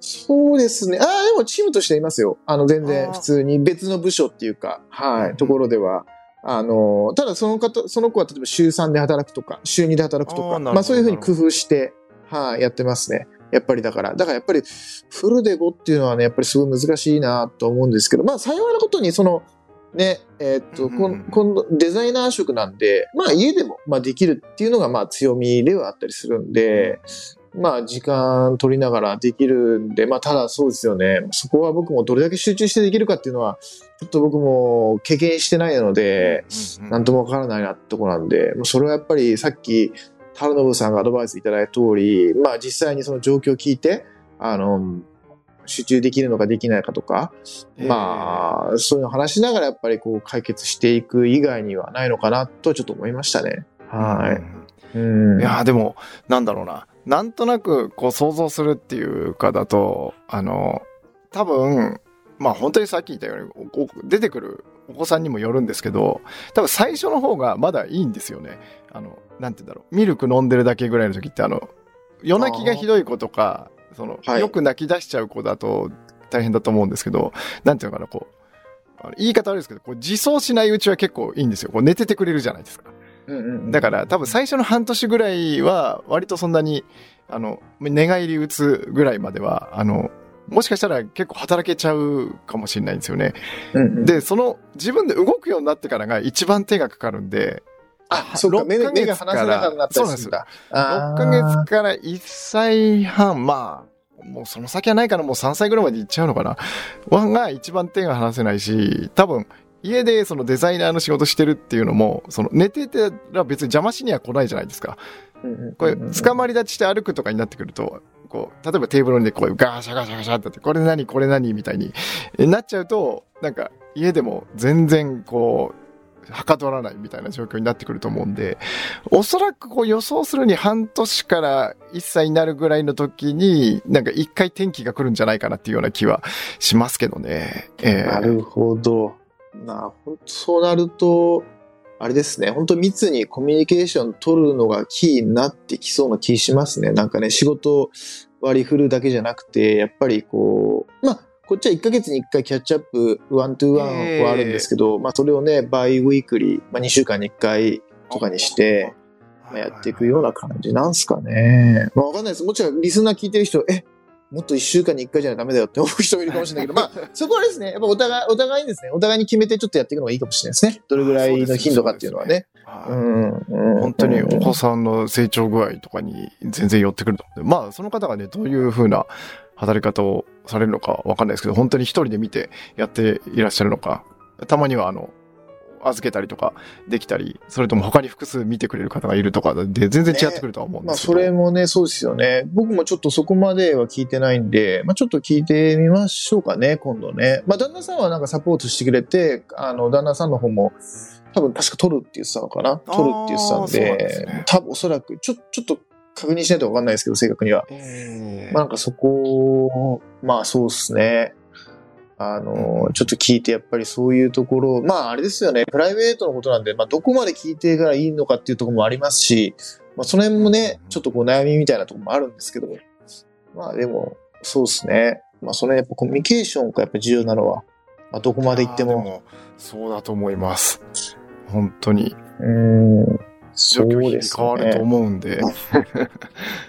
そうですね。ああ、でもチームとしていますよ。あの、全然普通に別の部署っていうか、はい、ところでは。あの、ただその方、その子は例えば週3で働くとか、週2で働くとか、まあそういうふうに工夫して、はい、やってますね。やっぱりだから、だからやっぱりフルで5っていうのはね、やっぱりすごい難しいなと思うんですけど、まあ幸いなことにその、ね、えー、っと、今度デザイナー職なんで、まあ家でも、まあできるっていうのがまあ強みではあったりするんで、まあ時間取りながらできるんで、まあただそうですよね。そこは僕もどれだけ集中してできるかっていうのは、ちょっと僕も経験してないので、なんともわからないなってとこなんで、それはやっぱりさっき、原信さんがアドバイスいただいた通り、まあ実際にその状況を聞いて、あの、集中できるのかできないかとか、えー、まあ、そういうのを話しながらやっぱりこう解決していく以外にはないのかなとちょっと思いましたね。はい。うん、いや、でも、なんだろうな。なんとなくこう想像するっていうかだと、あの、多分、まあ本当にさっき言ったように、出てくるお子さんにもよるんですけど、多分最初の方がまだいいんですよね。あの、なんて言うんだろう。ミルク飲んでるだけぐらいの時って、あの、夜泣きがひどい子とか、その、はい、よく泣き出しちゃう子だと大変だと思うんですけど、なんていうのかな、こう、言い方悪いですけど、こう自走しないうちは結構いいんですよ。こう寝ててくれるじゃないですか。だから多分最初の半年ぐらいは割とそんなに、あの、寝返り打つぐらいまでは、あの、もしかしたら結構働けちゃうかもしれないんですよね。うんうん、で、その自分で動くようになってからが一番手がかかるんで、あ、そうか、目が離せなくなったりするんだ。6ヶ月から1歳半、まあ、もうその先はないからもう3歳ぐらいまで行っちゃうのかな。ワンが一番手が離せないし、多分家でそのデザイナーの仕事してるっていうのも、その寝てたら別に邪魔しには来ないじゃないですか。これ、捕まり立ちして歩くとかになってくると、こう、例えばテーブルにこうガシャガシャガシャってって、これ何これ何みたいになっちゃうと、なんか家でも全然こう、はかどらないみたいな状況になってくると思うんで、おそらくこう予想するに半年から1歳になるぐらいの時に、なんか一回天気が来るんじゃないかなっていうような気はしますけどね。えー、なるほど。な、そうなると、あれですね、本当密にコミュニケーション取るのがキーになってきそうな気しますね。なんかね、仕事割り振るだけじゃなくて、やっぱりこう、まあ、こっちは1ヶ月に1回キャッチアップ、 one-to-one はあるんですけど、まあそれをね、 biweekly、まあ2週間に1回とかにして、まあ、やっていくような感じなんすかね。まあわかんないです。もちろんリスナー聞いてる人、え、もっと一週間に一回じゃダメだよって思う人もいるかもしれないけど、まあ、そこはですね、やっぱお互い、お互いにですね、お互いに決めてちょっとやっていくのがいいかもしれないですね。どれぐらいの頻度かっていうのはね。うん、本当にお子さんの成長具合とかに全然寄ってくると思うまあ、その方がね、どういうふうな働き方をされるのかわかんないですけど、本当に一人で見てやっていらっしゃるのか、たまにはあの、預けたりとかできたり、それとも他に複数見てくれる方がいるとかで全然違ってくるとは思うんですけど、ね、まあそれもね、そうですよね。僕もちょっとそこまでは聞いてないんで、まあちょっと聞いてみましょうかね、今度ね。まあ旦那さんはなんかサポートしてくれて、あの、旦那さんの方も、多分確か取るって言ってたのかな？取るって言ってたんで、でね、多分おそらく、ちょ、ちょっと確認しないとわかんないですけど、正確には。まあなんかそこ、まあそうですね。あの、ちょっと聞いて、やっぱりそういうところ、まああれですよね、プライベートのことなんで、まあどこまで聞いてからいいのかっていうところもありますし、まあその辺もね、ちょっとこう悩みみたいなところもあるんですけど、まあでも、そうですね。まあそのやっぱコミュニケーションがやっぱ重要なのは、まあどこまで行っても。もそうだと思います。本当に。うん。状況日々変わると思うんで。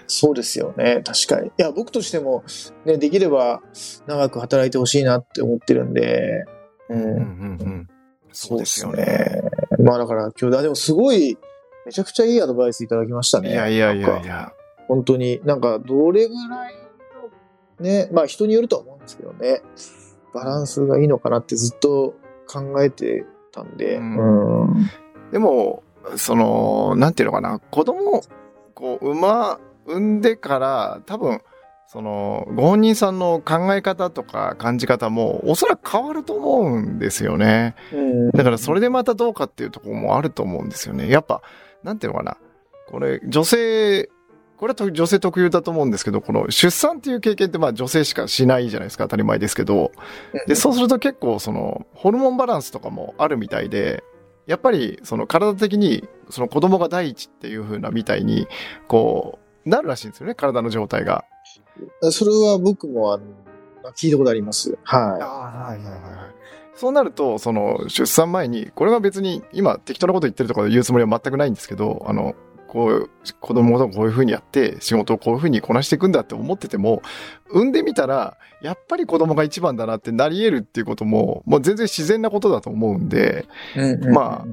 そうですよね。確かに。いや、僕としても、ね、できれば長く働いてほしいなって思ってるんで、うん。うんうんうんそうですよね。まあだから今日、でもすごい、めちゃくちゃいいアドバイスいただきましたね。いやいやいやいや。本当に、なんかどれぐらいの、ね、まあ人によるとは思うんですけどね、バランスがいいのかなってずっと考えてたんで。うん、うん、でも、その、なんていうのかな、子供、こう、馬、産んでから、多分、その、ご本人さんの考え方とか感じ方も、おそらく変わると思うんですよね。だから、それでまたどうかっていうところもあると思うんですよね。やっぱ、なんていうのかな。これ、女性、これは女性特有だと思うんですけど、この出産っていう経験ってまあ女性しかしないじゃないですか、当たり前ですけど。で、そうすると結構その、ホルモンバランスとかもあるみたいで、やっぱり、その体的に、その子供が第一っていう風なみたいに、こう、なるらしいんですよね、体の状態が。それは僕も、あの、聞いたことあります。はい。あはいはいはい。そうなると、その、出産前に、これは別に、今、適当なこと言ってるとか言うつもりは全くないんですけど、あの、こう、子供をこういう風にやって、仕事をこういう風にこなしていくんだって思ってても、産んでみたら、やっぱり子供が一番だなってなり得るっていうことも、もう全然自然なことだと思うんで、ま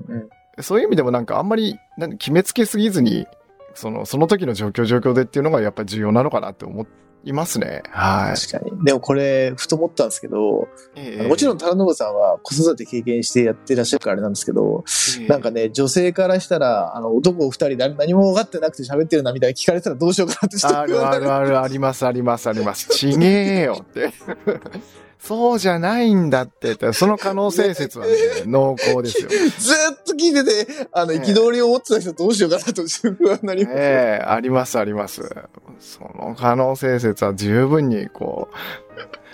あ、そういう意味でもなんかあんまり決めつけすぎずに、その、その時の状況状況でっていうのがやっぱり重要なのかなって思って、いますね。はい。確かに。でもこれ、ふと思ったんですけど、えー、もちろん、タラノブさんは子育て経験してやってらっしゃるからあれなんですけど、えー、なんかね、女性からしたら、あの、男二人何も分かってなくて喋ってるなみたいな聞かれたらどうしようかなってあるあるある、あります、あります、あります。ちげえよって。そうじゃないんだってって、その可能性説はね、濃厚ですよ。ずっと聞いてて、あの、憤りを持ってた人どうしようかなと自分はなります。ええー、あります、あります。その可能性説は十分に、こ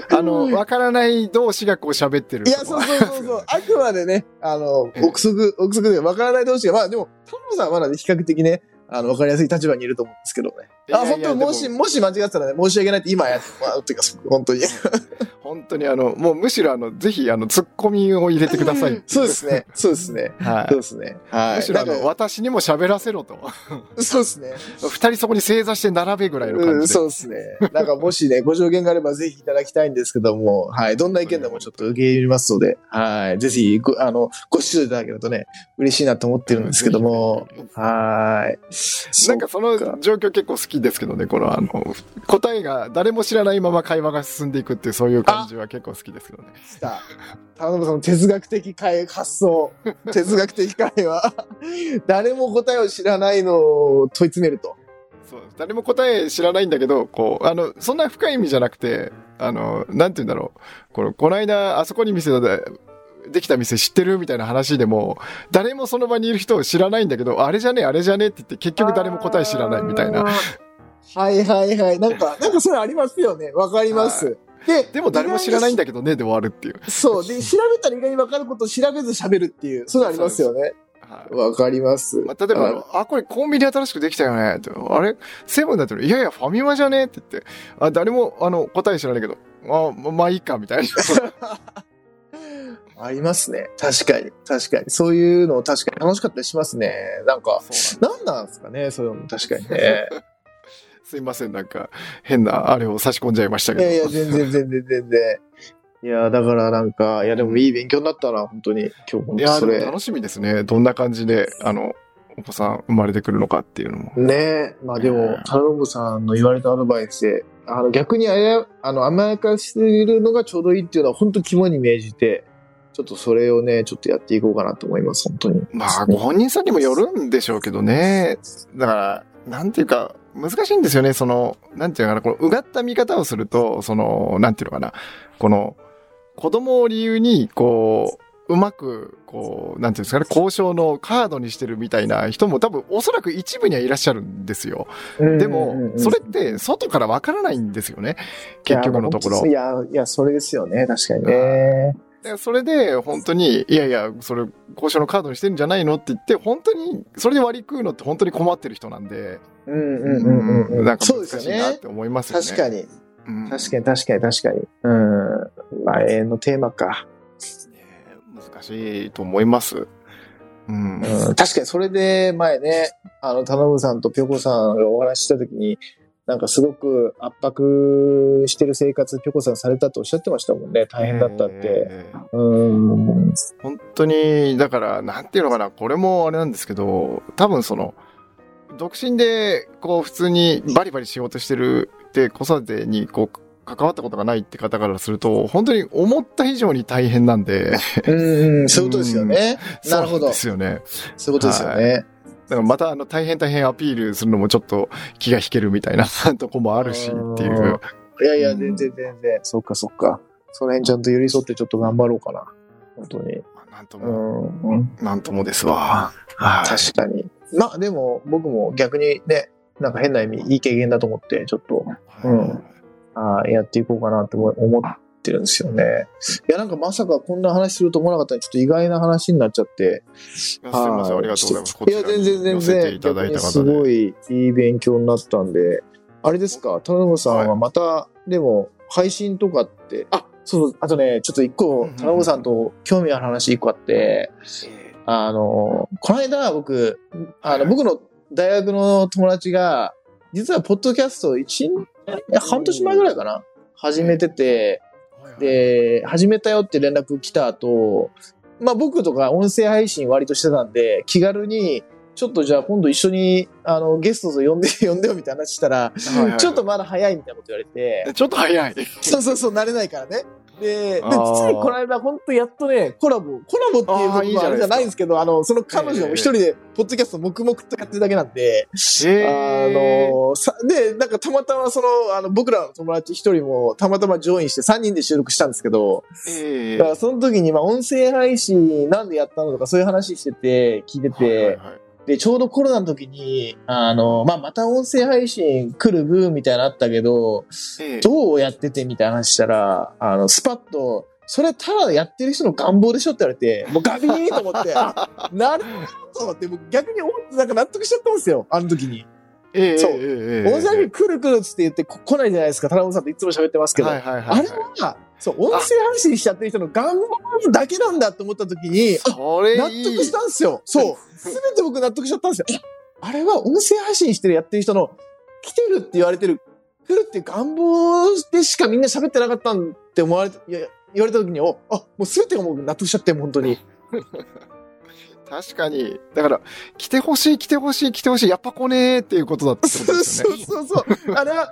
う、あの、わからない同士がこう喋ってる。いや、そうそうそうそう。あくまでね、あの、憶測、憶測でわからない同士が、まあでも、トムさんはまだね、比較的ね、あの、わかりやすい立場にいると思うんですけどね。あ、本当もし、もし間違ってたらね、申し訳ないって今やって、まあ、っていうか、本当に。本当にあの、もうむしろあの、ぜひあの、ツッコミを入れてください。そうですね。そうですね。はい。そうですね。はい。むしろあの、私にも喋らせろと。そうですね。二人そこに正座して並べぐらいの感じで。うん、そうですね。なんかもしね、ご助言があればぜひいただきたいんですけども、はい。どんな意見でもちょっと受け入れますので、はい。ぜひ、ご、あの、ご視聴いただけるとね、嬉しいなと思ってるんですけども、はい。なんかその状況結構好きですけどね、このあの、答えが誰も知らないまま会話が進んでいくっていうそういう感じは結構好きですけどね。した。田中さん哲学的発想。哲学的会話。誰も答えを知らないのを問い詰めると。そう。誰も答え知らないんだけど、こう、あの、そんな深い意味じゃなくて、あの、なんて言うんだろう。この、この間、あそこに店で、できた店知ってるみたいな話でも、誰もその場にいる人を知らないんだけど、あれじゃねえ、あれじゃねえって言って、結局誰も答え知らないみたいな。はいはいはい。なんか、なんかそれありますよね。わかります。で、でも誰も知らないんだけどね、で終わるっていう。そう。で、調べたら意外にわかることを調べず喋るっていう、そういうのありますよね。わ、はい、かります。まあ、例えば、あ、これコンビニ新しくできたよね。あれ？セブンだっていやいや、ファミマじゃねって言って、あ、誰も、あの、答え知らないけど、あ、まあいいか、みたいな。ありますね。確かに。確かに。そういうの確かに楽しかったりしますね。なんか、なんなんですかね、そういうの確かにね。すいません、なんか、変なあれを差し込んじゃいましたけど。いやいや、全然全然全然。いや、だからなんか、いやでもいい勉強になったな、本当に。今日本当それ。いや、楽しみですね。どんな感じで、あの、お子さん生まれてくるのかっていうのも。ねえ。まあでも、タロブさんの言われたアドバイスで、あの逆にあや、あの、甘やかしているのがちょうどいいっていうのは本当肝に銘じて、ちょっとそれをね、ちょっとやっていこうかなと思います、本当に。まあ、ご本人さんにもよるんでしょうけどね。だから、なんていうか、難しいんですよね。その、なんていうのかな、このうがった見方をすると、その、なんていうのかな、この、子供を理由に、こう、うまく、こう、なんていうんですかね、交渉のカードにしてるみたいな人も多分おそらく一部にはいらっしゃるんですよ。でも、それって外からわからないんですよね。結局のところ。いや、いや、それですよね。確かにね。それで、本当に、いやいや、それ、交渉のカードにしてるんじゃないのって言って、本当に、それで割り食うのって本当に困ってる人なんで、うんうんうんうん。なんか難しいなって思いますよね。確かに。確かに確かに確かに。うん。まあ、永遠のテーマか。難しいと思います。うん。うん、確かにそれで前ね、あの、田辺さんとぴょこさんがお話ししたときに、なんかすごく圧迫してる生活、ぴょこさんされたとおっしゃってましたもんね。大変だったって。えーうん。本当に、だから、なんていうのかな、これもあれなんですけど、多分その、独身で、こう、普通にバリバリ仕事してるって、子育てに、こう、関わったことがないって方からすると、本当に思った以上に大変なんで、うん、うん、そういうことですよね。なるほどで。すよね。そういうことですよね。だからまた、あの、大変大変アピールするのもちょっと気が引けるみたいな とこもあるしっていう。いやいや、うん全然全然。そっかそっか。その辺ちゃんと寄り添ってちょっと頑張ろうかな。本当に。なんとうも、ん。うんなんともですわ。はい。確かに。まあでも、僕も逆にね、なんか変な意味、いい経験だと思って、ちょっと、うんあーやっていこうかなって思思ってるんですよね。いや、なんかまさかこんな話すると思わなかったので、ちょっと意外な話になっちゃって。すいません、ありがとうございます。こいや、全然全然。す。ごいいい勉強になったんで。あれですか、田辺さんはまた、でも、配信とかって、あ、そう、あとね、ちょっと一個田辺さんと興味ある話一個あって、あの、この間僕、あの、僕の大学の友達が、実はポッドキャスト一年、いや半年前ぐらいかな始めてて、で、始めたよって連絡来た後、まあ僕とか音声配信割としてたんで、気軽に、ちょっとじゃあ今度一緒に、あの、ゲストと呼んで、呼んでよみたいな話したら、はいはいちょっとまだ早いみたいなこと言われて、ちょっと早い。そうそうそう、慣れないからね。で、で、ついこの間、本当やっとね、コラボ、コラボっていうことはあれじゃないんですけど、あの、その彼女も一人で、ポッドキャスト黙々とやってるだけなんで、あえの、さ、で、なんかたまたまその、あの、僕らの友達一人もたまたまジョインして3人で収録したんですけど、ええ。だからその時に、まあ、音声配信なんでやったのとかそういう話してて、聞いてて、はいはいはいで、ちょうどコロナの時に、あの、まあ、また音声配信来るブームみたいなのあったけど、ええどうやっててみたいな話したら、あの、スパッと、それただやってる人の願望でしょって言われて、もうガビーンと思って、あ、なるほどと思って、もう逆におなんか納得しちゃったんですよ、あの時に。ええそうええええ音声配信来る来るっつって言ってこ来ないじゃないですか、田中さんといつも喋ってますけど。はいはいはいあれは、そう、音声配信しちゃってる人の願望だけなんだと思った時に、あ、それ納得したんですよ。そう。すべて僕納得しちゃったんですよ。あれは音声配信してるやってる人の来てるって言われてる、来るって願望でしかみんな喋ってなかったんって思われて、いや言われた時に、お、あ、もうすべてがもう納得しちゃって、本当に。確かに。だから、来てほしい、来てほしい、来てほしい、やっぱ来ねーっていうことだってことですよ そうね。そうそう。あれは、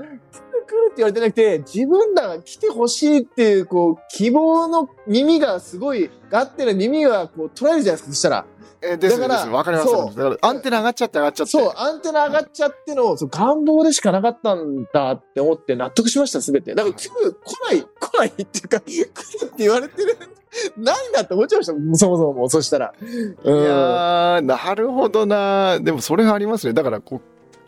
来るって言われてなくて、自分らが来てほしいっていう、こう、希望の耳がすごい、がってる耳がこう、捉えるじゃないですか、そしたら。えですだからです。わかります。そうだから、アンテナ上がっちゃって上がっちゃって。そう、アンテナ上がっちゃっての、そう願望でしかなかったんだって思って納得しました、すべて。だから来る、来ない、来ないっていうか、来るって言われてる、ないなって思っちゃいました、そもそももう、そしたら。いやー、なるほどな。でもそれはありますね。だから、こう、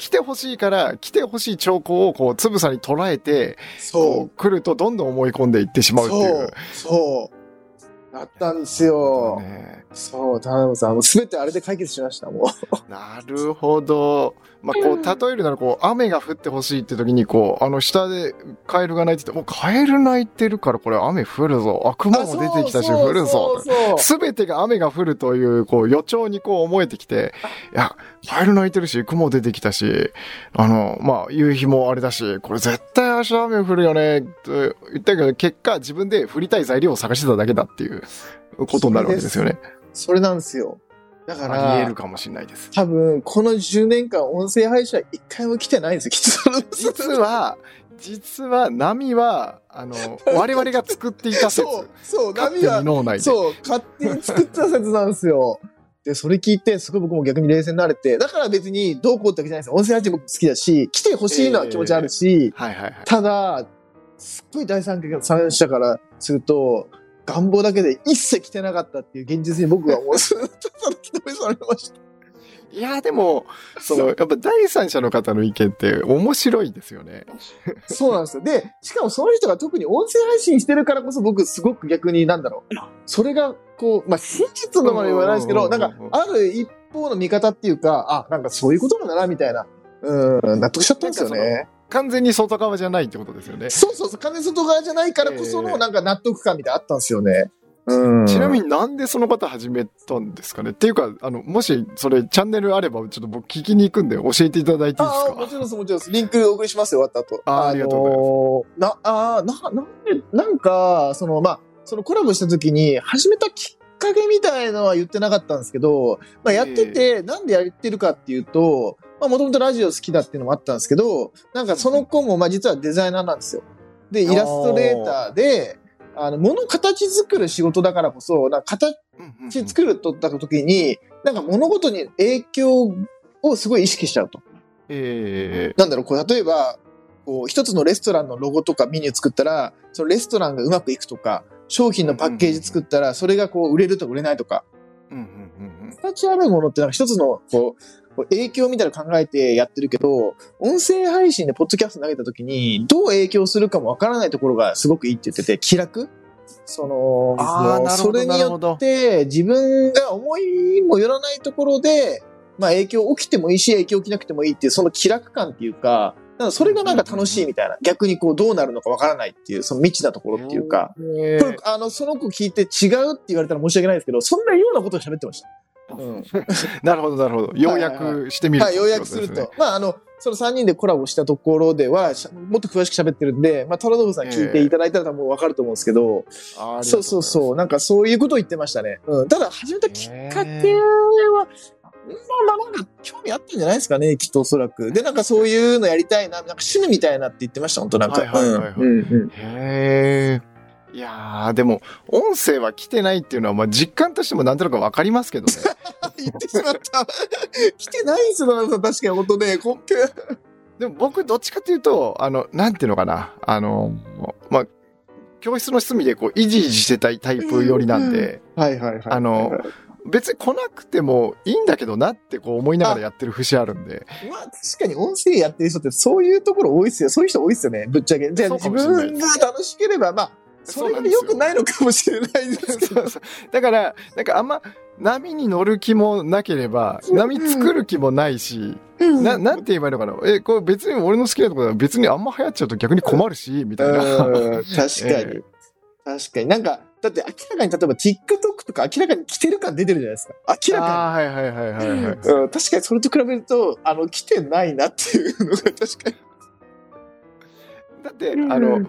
来てほしいから、来てほしい兆候をこう、つぶさに捉えて、そこう来るとどんどん思い込んでいってしう。まうっていう。そう。そう。だったんですよ。ねそう、田辺さん、すべてあれで解決しました、もう。なるほど。まあ、こう、例えるなら、こう、雨が降ってほしいって時に、こう、あの、下でカエルが鳴いてて、もうカエル鳴いてるから、これ雨降るぞ。あ、雲も出てきたし、降るぞすべてが雨が降るという、こう、予兆にこう思えてきて、いや、カエル鳴いてるし、雲出てきたし、あの、まあ、夕日もあれだし、これ絶対明日雨降るよね、と言ったけど、結果自分で降りたい材料を探してただけだっていうことになるわけですよね。それなんですよ。だかありら得る、かもしれないです。多分、この10年間、音声配信は一回も来てないんですよ、きっと。実は、実は波は、あの、我々が作っていた説。そう、そう、波はに、脳内で。そう、勝手に作った説なんですよ。で、それ聞いて、すごい僕も逆に冷静になれて、だから別にどうこうってわけじゃないですよ。音声配信僕好きだし、来てほしいのは気持ちあるし、はいはいはい。ただ、すっごい第三者からすると、願望だけで一切来てなかったっていう現実に僕はもう、ずっと一目されました。いや、でも、その、やっぱ第三者の方の意見って面白いですよね。そうなんですよ。で、しかもその人が特に音声配信してるからこそ僕すごく逆になんだろう。それがこう、まあ真実のまで言わないですけど、なんかある一方の見方っていうか、あ、なんかそういうことなんだなみたいな。うん、納得しちゃったんですよね。完全に外側じゃないってことですよね。そうそうそう、金外側じゃないからこそのええなんか納得感みたいなのあったんですよね。うん。ちなみになんでその方始めたんですかね？っていうか、あの、もしそれチャンネルあれば、ちょっと僕聞きに行くんで教えていただいていいですああ、もかちろんです、もちろんです。リンクお送りしますよ、終わった後。あありがとうございます。な、ああ、な、なんで、なんか、その、まあ、そのコラボした時に、始めたきっかけみたいのは言ってなかったんですけど、まあ、やってて、なんでやってるかっていうと、まあ、もともとラジオ好きだっていうのもあったんですけど、なんかその子も、まあ、実はデザイナーなんですよ。で、イラストレーターで、あの、物形作る仕事だからこそ、なんか形作るとった時に、なんか物事に影響をすごい意識しちゃうと。えなんだろう、こう、例えば、こう、一つのレストランのロゴとかメニュー作ったら、そのレストランがうまくいくとか、商品のパッケージ作ったら、それがこう、売れるとか売れないとか、ーうんうんうんうん。形あるものってなんか一つの、こう影響みたいなの考えてやってるけど、音声配信でポッドキャスト投げた時に、どう影響するかもわからないところがすごくいいって言ってて、気楽？その、それによって自分が思いもよらないところで、まあ影響起きてもいいし、影響起きなくてもいいっていう、その気楽感っていうか、かそれがなんか楽しいみたいな。逆にこうどうなるのかわからないっていう、その未知なところっていうか。えこれ、あの、その子聞いて違うって言われたら申し訳ないですけど、そんなようなことを喋ってました。うん。なるほど、なるほど。要約してみるはい、要約すると。まあ、あの、その3人でコラボしたところでは、もっと詳しく喋ってるんで、まあ、トラドブさん聞いていただいたらもうわかると思うんですけど、そうそうう。そう、なんかそういうことを言ってましたね。うん。ただ、始めたきっかけは、まあまあ、なんか興味あったんじゃないですかね、きっとおそらく。で、なんかそういうのやりたいな、なんか趣味みたいなって言ってました、本当なんか。はいはいはいはいうんうんうんへえ。いやー、でも、音声は来てないっていうのは、まあ、実感としてもなんとなくわかりますけどね。言ってしまった。来てないんですよ。確かに、本当ね、コンペ。でも僕、どっちかというと、あの、なんていうのかな。あの、まあ、教室の隅でこう、いじいじしてたいタイプ寄りなんで、はいはいはい。あの、別に来なくてもいいんだけどなってこう思いながらやってる節あるんで。まあ確かに音声やってる人ってそういうところ多いですよ。そういう人多いですよね。ぶっちゃけ。じゃあ自分が楽しければ、まあ、それが良くないのかもしれないですけど。そうそうだから、なんかあんま波に乗る気もなければ、波作る気もないし、な、なんて言えばいいのかな？え、これ別に俺の好きなところは別にあんま流行っちゃうと逆に困るし、みたいな。う ん確かに、え確かに。なんか、だって明らかに例えば TikTok とか明らかに来てる感出てるじゃないですか。明らかああー、はいはいはいはいはい。に。うん、確かにそれと比べると、あの、来てないなっていうのが確かに。だって、あの、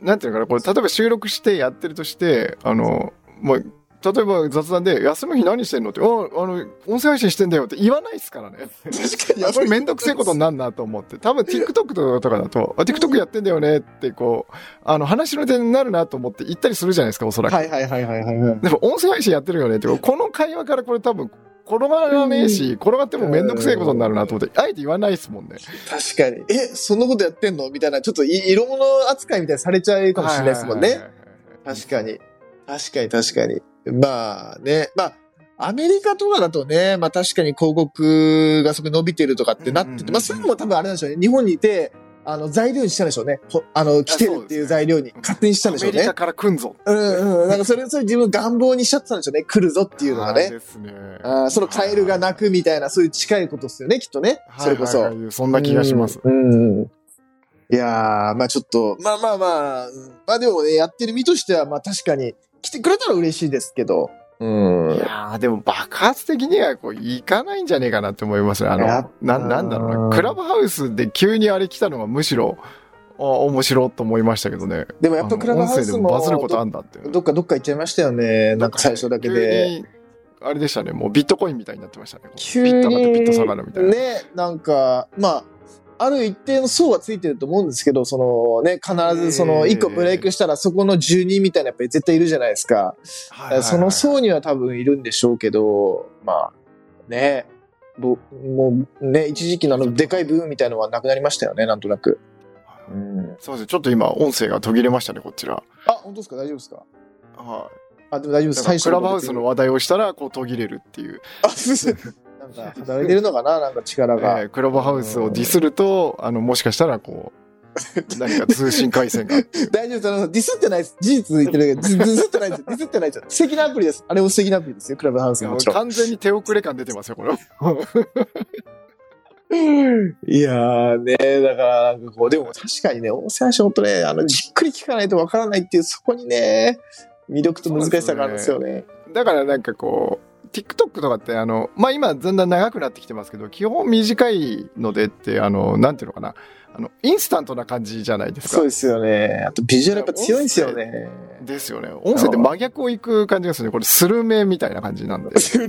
なんていうのかな、これ、例えば収録してやってるとして、あの、もう、例えば雑談で、休む日何してんのって、あ、あの、音声配信してんだよって言わないですからね。確かに。あこれめんどくせえことになんなと思って。多分 TikTok とかだと、あ、TikTok やってんだよねって、こう、あの、話の点になるなと思って言ったりするじゃないですか、おそらく。はいはいはいはいはいはい。でも、音声配信やってるよねって、この会話からこれ多分、転がらねえし、転がってもめんどくせえことになるなと思って、あえて言わないですもんね。確かに。え、そんなことやってんの？みたいな、ちょっとい色物扱いみたいにされちゃうかもしれないですもんね。確かに。確かに確かに。まあね、まあ、アメリカとかだとね、まあ確かに広告がそこに伸びてるとかってなってて、まあそういうのも多分あれなんでしょうね。日本にいて、あの、材料にしたんでしょうね。ほあの、来てるっていう材料に勝手にしたんでしょうねアメリカ。から来んぞ。うんうん。なんかそれ、それ自分願望にしちゃってたんでしょうね。来るぞっていうのがね。ですね。あーそのカエルが鳴くみたいな、そういう近いことですよね、きっとね。それこそ。はいはいはいそんな気がします。うん。いやー、まあちょっと、まあまあまあ、うんまあでもね、やってる身としては、まあ確かに、来てくれたら嬉しいですけど。うんい。やーでも爆発的にはこういかないんじゃねえかなって思いますね。あの、な、なんだろううんな。クラブハウスで急にあれ来たのがむしろ、あ面白いと思いましたけどね。でもやっぱクラブハウスも声でもバズることあんだってど。どっかどっか行っちゃいましたよね。なんか最初だけで。あれでしたね。もうビットコインみたいになってましたね。急ビット上がってビット下にがるみたいな。ね、なんか、まあ、ある一定の層はついてると思うんですけど、そのね、必ずその一個ブレイクしたらそこの住人みたいなやっぱり絶対いるじゃないですか。はいはいはいその層には多分いるんでしょうけど、まあ、ね、ぼもうね、一時期のあのでかいブームみたいのはなくなりましたよね、なんとなく。うん、そうですね。ちょっと今音声が途切れましたね、こちら。あ、本当ですか？大丈夫ですか？はあ、でも大丈夫い。です。だからクラブハウスのの話題をしたら、こう途切れるっていう。あ、すいません。なんか、働いてるのかな？なんか力が。えークラブハウスをディスると、あの、もしかしたら、こう、何か通信回線が。大丈夫です。ディスってないです。事実言ってるけど、ディスってないです。ディスってないです。素敵なアプリです。あれも素敵なアプリですよ。クラブハウスももちろん。完全に手遅れ感出てますよ、これ。いやーね、だからなんかこう、でも確かにね、音声配信本当ね、あの、じっくり聞かないとわからないっていう、そこにね、魅力と難しさがあるんですよね。だからなんかこう、TikTok とかってあの、まあ、今だんだん長くなってきてますけど、基本短いのでって、あの、なんていうのかな。あの、インスタントな感じじゃないですか。そうですよね。あとビジュアルやっぱ強いんですよね。ですよね。音声って真逆を行く感じがするね。これ、スルメみたいな感じなんで。そ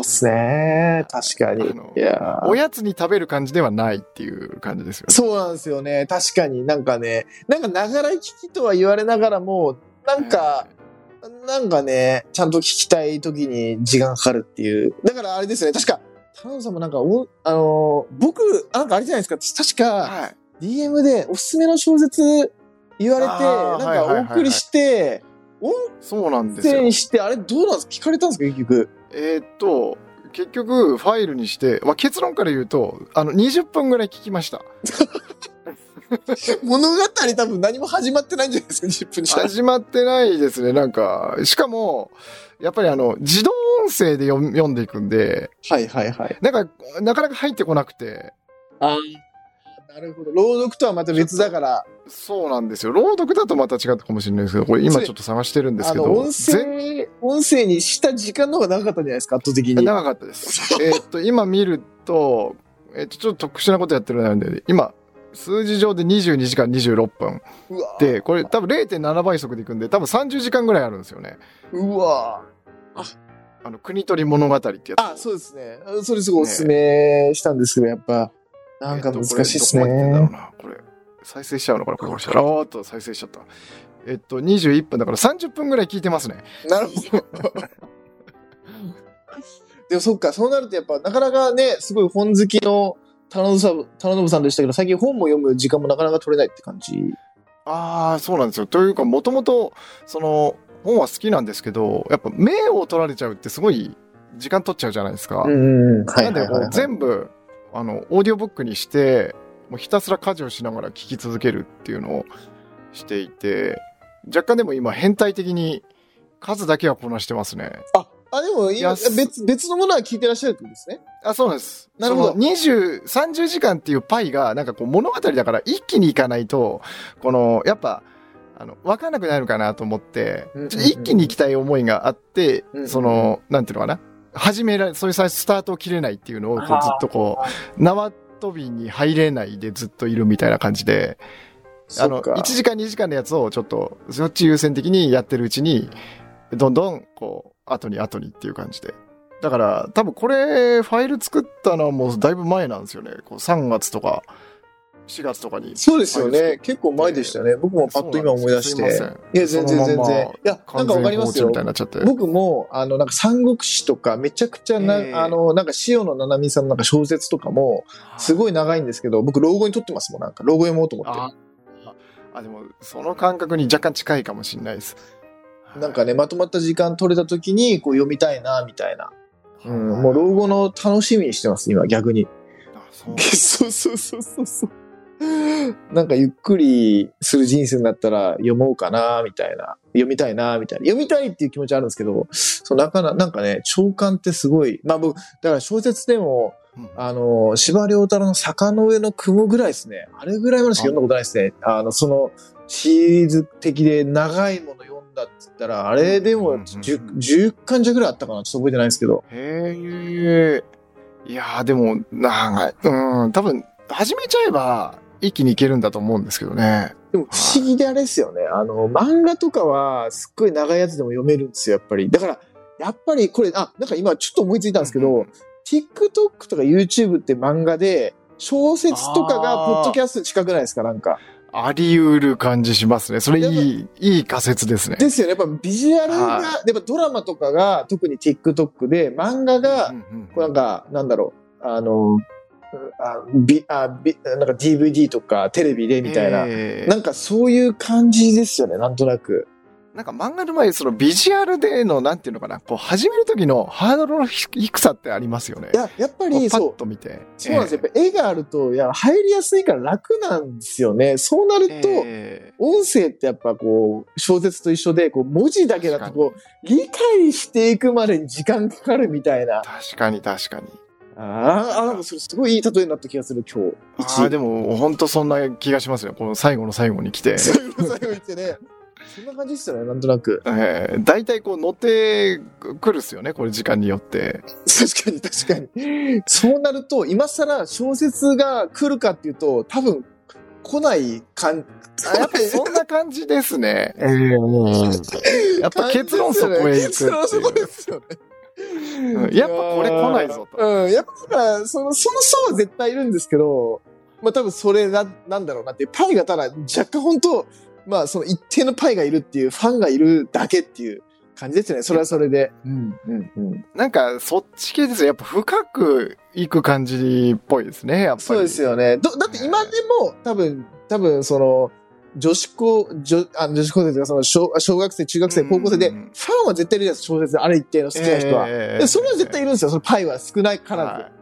うっすね。確かに。いやーおやつに食べる感じではないっていう感じですよね。そうなんですよね。確かになんかね、なんかながら聞きとは言われながらも、なんか、なんかね、ちゃんと聞きたい時に時間かかるっていう。だからあれですよね。確か、田野さんもなんかお、あのー僕、なんかあれじゃないですか。確か、はい。DM でおすすめの小説言われて、なんかお送りして、音そうなんですよ。声にして、あれどうなんですか？聞かれたんですか？結局。えーっと、結局、ファイルにして、まあ、結論から言うと、あの、20分ぐらい聞きました。物語多分何も始まってないんじゃないですか ?10 分じゃ。始まってないですね、なんか。しかも、やっぱりあの、自動音声で読んでいくんで、はいはいはい。なんか、なかなか入ってこなくて、あなるほど。朗読とはまた別だから、そうなんですよ。朗読だとまた違ったかもしれないですけど、これ今ちょっと探してるんですけど、音全声、音声にした時間の方が長かったんじゃないですか圧倒的に。長かったです。えーっと、今見ると、えーっと、ちょっと特殊なことやってるので、今、数字上で22時間26分。で、これ多分0.7倍速でいくんで、多分30時間ぐらいあるんですよね。うわあの、国取物語ってやつ。あ、そうですね。それすごいおすすめしたんですけど、やっぱ、なんか難しいっすえっとこれどこ。なこれ、再生しちゃうのかなこれ、これ、あーっと再生しちゃった。えっと、21分だから30分ぐらい聞いてますね。なるほど。でもそっか、そうなるとやっぱなかなかね、すごい本好きの田野さん、でしたけど、最近本も読む時間もなかなか取れないって感じ。ああ、そうなんですよ。というか、もともと、その、本は好きなんですけど、やっぱ目を取られちゃうってすごい時間取っちゃうじゃないですか。なんで、こう全部、あの、オーディオブックにして、もうひたすら家事をしながら聞き続けるっていうのをしていて、若干でも今変態的に数だけはこなしてますね。あ、あ、でも今別、別のものは聞いてらっしゃるってことですね。あ、そうなんです。なるほどその20、30時間っていうパイが、なんかこう物語だから一気にいかないと、この、やっぱ、あの、わかんなくなるかなと思ってうんうんうん、ちょっと一気に行きたい思いがあってうんうんう、んその、なんていうのかな。始められ、そういうさスタートを切れないっていうのを、ずっとこう、縄跳びに入れないでずっといるみたいな感じで、あの、そっか1時間2時間のやつをちょっと、そっち優先的にやってるうちに、どんどん、こう、後に後にっていう感じで。だから、多分これ、ファイル作ったのはもうだいぶ前なんですよね。こう3月とか、4月とかに。そうですよ。ね結構前でしたね。僕もパッと今思い出して。いや、全然全然。いや、なんかわかりますよ。僕も、あの、なんか三国志とか、めちゃくちゃな、ええあの、なんか塩野七海さんのなんか小説とかも、すごい長いんですけど、僕、老後に撮ってますもん、なんか、老後読もうと思っああ、でも、その感覚に若干近いかもしれないです。て。なんかね、まとまった時間取れた時に、こう読みたいな、みたいな。うん、もう老後の楽しみにしてます、今、逆に。あそう そうそうそうそうそう。なんかゆっくりする人生になったら読もうかな、みたいな。読みたいな、みたいな。読みたいっていう気持ちあるんですけど、そう、なかななんかね、長官ってすごい、まあ僕、だから小説でも、うんあの、司馬遼太郎の坂の上の雲ぐらいですね。あれぐらいまでしか読んだことないですね。あの、その、シリーズ的で長いもの読んだって言ったら、あれでもうんうんうん 10, 10巻弱ぐらいあったかなちょっと覚えてないんですけど。へえ。いやーでも、長い。うん、多分、始めちゃえば、一気にいけるんだと思うんですけどね。でも不思議であれですよね。あの、漫画とかはすっごい長いやつでも読めるんですよ、やっぱり。だから、やっぱりこれ、あ、なんか今ちょっと思いついたんですけど、うん TikTok とか YouTube って漫画で、小説とかがポッドキャストに近くないですかなんか。あり得る感じしますね。それいい、いい仮説ですね。ですよね。やっぱビジュアルが、はいやっぱドラマとかが特に TikTok で、漫画が、こうなんか、なんだろう、あの、あビあビなんか DVD とかテレビでみたいな、えーなんかそういう感じですよね、なんとなく。なんか漫画の前、そのビジュアルでの、なんていうのかな、こう始める時のハードルの低さってありますよね。いや、やっぱりそうパッ。と見て。そうなんですよ。やっぱ絵があると、いや、入りやすいから楽なんですよね。そうなると、え音声ってやっぱこう、小説と一緒で、こう、文字だけだとこう、理解していくまでに時間かかるみたいな。ー確かに確かに。ああ、なんかそれすごいいい例えになった気がする、今日。ああ、でも、本当そんな気がしますよ。この最後の最後に来て。最後の最後に来てね。そんな感じですよね、なんとなく。ええー、大体こう乗ってくるっすよね、これ時間によって。確かに確かに。そうなると、今更小説が来るかっていうと、多分来ない感あやっぱりそんな感じですね。ええやっぱ結論そこへ行くってそこですよね。うんやっぱこれ来ないぞと。うん、やっぱだから、その、その層は絶対いるんですけど、まあ多分それな、なんだろうなって、パイがただ若干本当まあその一定のパイがいるっていう、ファンがいるだけっていう感じですよね。それはそれで。うん、うん、うん。なんか、そっち系ですよ。やっぱ深く行く感じっぽいですね、やっぱり。そうですよね。どだって今でも多分、多分その、女子高、女あ女子高生とか、その小小学生、中学生、高校生で、フうんァンは絶対いるじゃないですか、小説である一定の好きな人は。ええでそれは絶対いるんですよ、そのパイは少ないからず。はい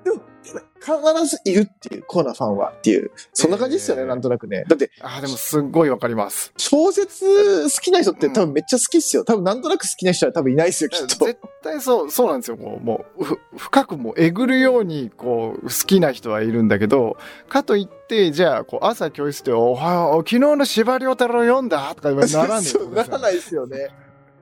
必ずいるっていう、コーナーファンはっていう、そんな感じですよね、ええなんとなくね。だって、ああ、でもすっごいわかります。小説好きな人って多分めっちゃ好きっすよ。多分なんとなく好きな人は多分いないっすよ、きっと。絶対そう、そうなんですよ。もう、もうふ深くもうえぐるように、こう、好きな人はいるんだけど、かといって、じゃあ、こう、朝教室で、おはよう、昨日の司馬遼太郎読んだとか言われならねえ そうならないですよね。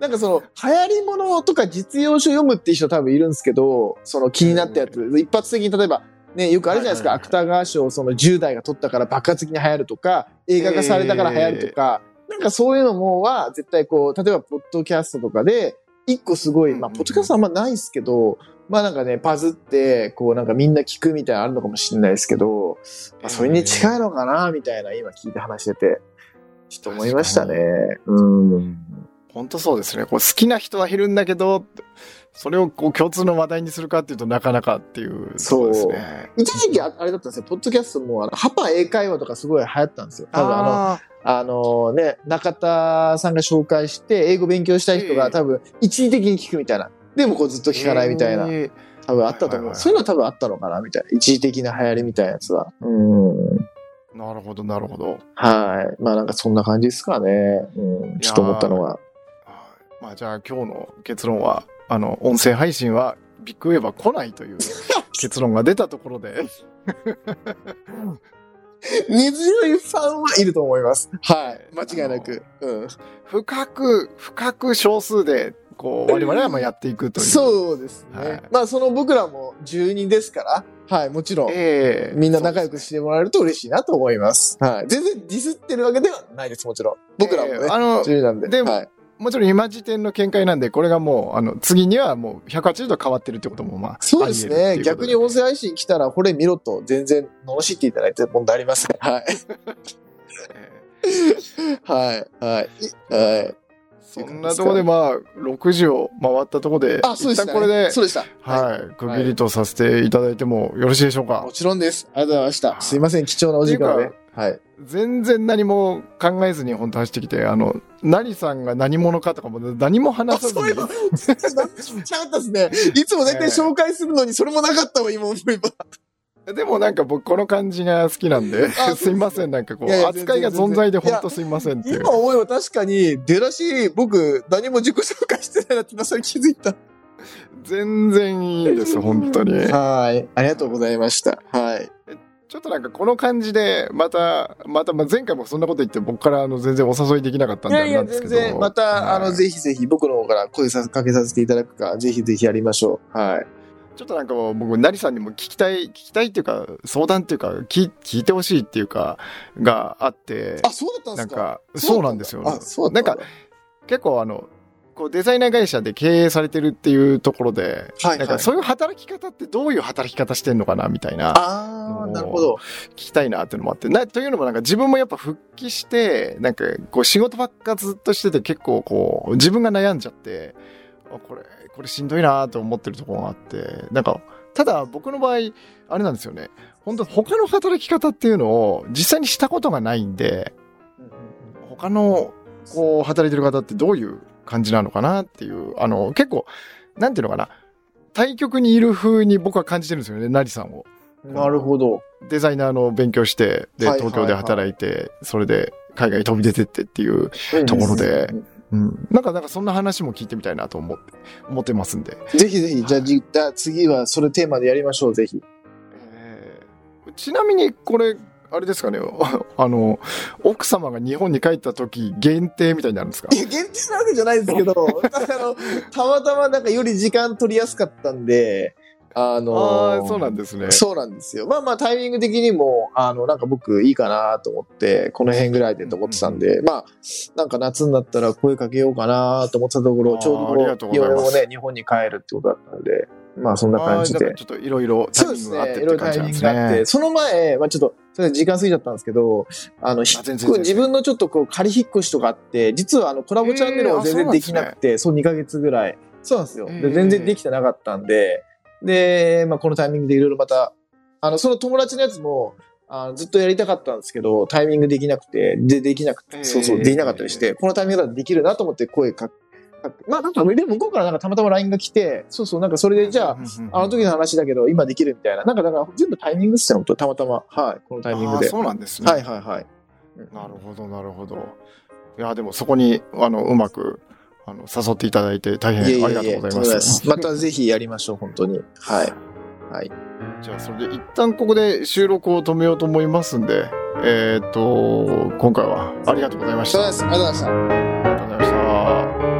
なんかその、流行り物とか実用書読むっていう人多分いるんですけど、その気になったやつ、一発的に例えば、ね、よくあるじゃないですか、芥川賞その10代が取ったから爆発的に流行るとか、映画化されたから流行るとか、なんかそういうのもは、絶対こう、例えば、ポッドキャストとかで、一個すごい、まあ、ポッドキャストあんまないですけど、まあなんかね、パズって、こうなんかみんな聞くみたいなのあるのかもしれないですけど、まあそれに近いのかな、みたいな今聞いて話してて、ちょっと思いましたね。うん。本当そうですね。こう好きな人はいるんだけど、それをこう共通の話題にするかっていうとなかなかっていうところですね。一時期ああれだったんですよ、ポッドキャストも、あの、ハパ英会話とかすごい流行ったんですよ。多分あの、ああのね、中田さんが紹介して、英語勉強したい人がええ多分一時的に聞くみたいな。でもこうずっとー聞かないみたいな。えー多分あったと思う。はいはいはいそういうのは多分あったのかなみたいな。一時的な流行りみたいなやつは。うん。なるほど、なるほど。はい。まあなんかそんな感じですかね。うん。ちょっと思ったのは。はいまあじゃあ今日の結論は、あの、音声配信はビッグウェーバー来ないという 結論が出たところで、根強いファンはいると思います。はい。間違いなく。うん。深く、深く少数で、こう、我々はまあやっていくという。う。そうですね。はいまあその僕らも住人ですから、はい、もちろん。ええみんな仲良くしてもらえると嬉しいなと思います。はい。全然ディスってるわけではないです、もちろん。僕らもね。ええあの住人なんで。でもはい。もちろん今時点の見解なんで、これがもう、あの、次にはもう180度変わってるってことも、まあ、そうですね。逆に音声配信来たら、これ見ろと全然罵っていただいて問題ありません。はい。え はい。はい。はい。そんなところでまあ、6時を回ったところで、あ、そうでした、ね。一旦これで、そうでした。はい、区切りとさせていただいてもよろしいでしょうか？も。ちろんです。ありがとうございました。すいません。貴重なお時間で。はい。全然何も考えずに本当走ってきて、あの、何さんが何者かとかも何もあ、話さずにそういえば、なかったですね。いつも大体紹介するのに、それもなかったわ、今思えば。でもなんか僕この感じが好きなんで、あすいません、なんかこう、いやいや扱いが存在で本当すいませんっていう今。思えば確かに、出だし、僕、何も自己紹介してないなって今それ気づいた。全然いいです、本当に。はい。ありがとうございました。はい。ちょっとなんかこの感じで、また、また、まあ、前回もそんなこと言って僕からあの全然お誘いできなかったんであいやいや、れなんですけど。全然、また、あの、はいぜひぜひ、僕の方から声さかけさせていただくか、ぜひぜひやりましょう。はい。ちょっとなんかもう僕、成さんにも聞きたい、聞きたいっていうか、相談っていうか、聞聞いてほしいっていうか、があって、あ、そうだったんですか？なんか、そうなんですよ。あ、そうなんか、結構あの、こうデザイナー会社で経営されてるっていうところで、はいなんかそういう働き方ってどういう働き方してんのかなみたいな、あー、なるほど。聞きたいなっていうのもあって、なというのもなんか自分もやっぱ復帰して、なんかこう仕事ばっかずっとしてて結構こう自分が悩んじゃって、あこれ、これしんどいなと思ってるところがあって、なんか、ただ僕の場合、あれなんですよね。本当他の働き方っていうのを実際にしたことがないんで、他のこう働いてる方ってどういう感じなのかなっていう、あの結構、なんていうのかな、対局にいる風に僕は感じてるんですよね、成さんを。なるほど。デザイナーの勉強して、で、東京で働いて、それで海外に飛び出てってっていうところで、うん。なんか、なんかそんな話も聞いてみたいなと思って、思ってますんで。ぜひぜひ、じゃあ、じゃ次はそれテーマでやりましょう、ぜひ。えー、ちなみに、これ、あれですかね、あの、奥様が日本に帰った時限定みたいになるんですか？いや、限定なわけじゃないですけど、あの、たまたまなんかより時間取りやすかったんで、あのー、そうなんですね。そうなんですよ。まあまあタイミング的にも、あの、なんか僕いいかなと思って、この辺ぐらいでと思ってたんで、うん、まあ、なんか夏になったら声かけようかなと思ってたところ、ちょうどこう、嫁もね、日本に帰るってことだったので、まあそんな感じで。ちょっといろいろタイミングがあってって感じなんですね。そうですね。いろいろタイミングがあって。その前、まあちょっと、それ時間過ぎちゃったんですけど、あの、自分のちょっとこう仮引っ越しとかあって、実はあのコラボチャンネルも全然できなくて、そう,、2ヶ月ぐらい。そうなんですよ。で全然できてなかったんで、で、まあ、このタイミングでいろいろまた、あの、その友達のやつも、あずっとやりたかったんですけど、タイミングできなくて、で、できなくて、そうそう、できなかったりして、このタイミングだとできるなと思って声かまあなんか、でも向こうからなんかたまたま LINE が来て、そうそう、なんかそれでじゃあ、あの時の話だけど今できるみたいな。なんかだから全部タイミングっすよ、たまたま。はい、このタイミングで。そうなんですね。はいはいはい。なるほど、なるほど。いや、でもそこに、あの、うまく、あの、誘っていただいて大変ありがとうございます。またぜひやりましょう、本当に。はい。はい。じゃあ、それで一旦ここで収録を止めようと思いますんで、えっ、ー、と、今回はありがとうございました。ありがとうございました。ありがとうございました。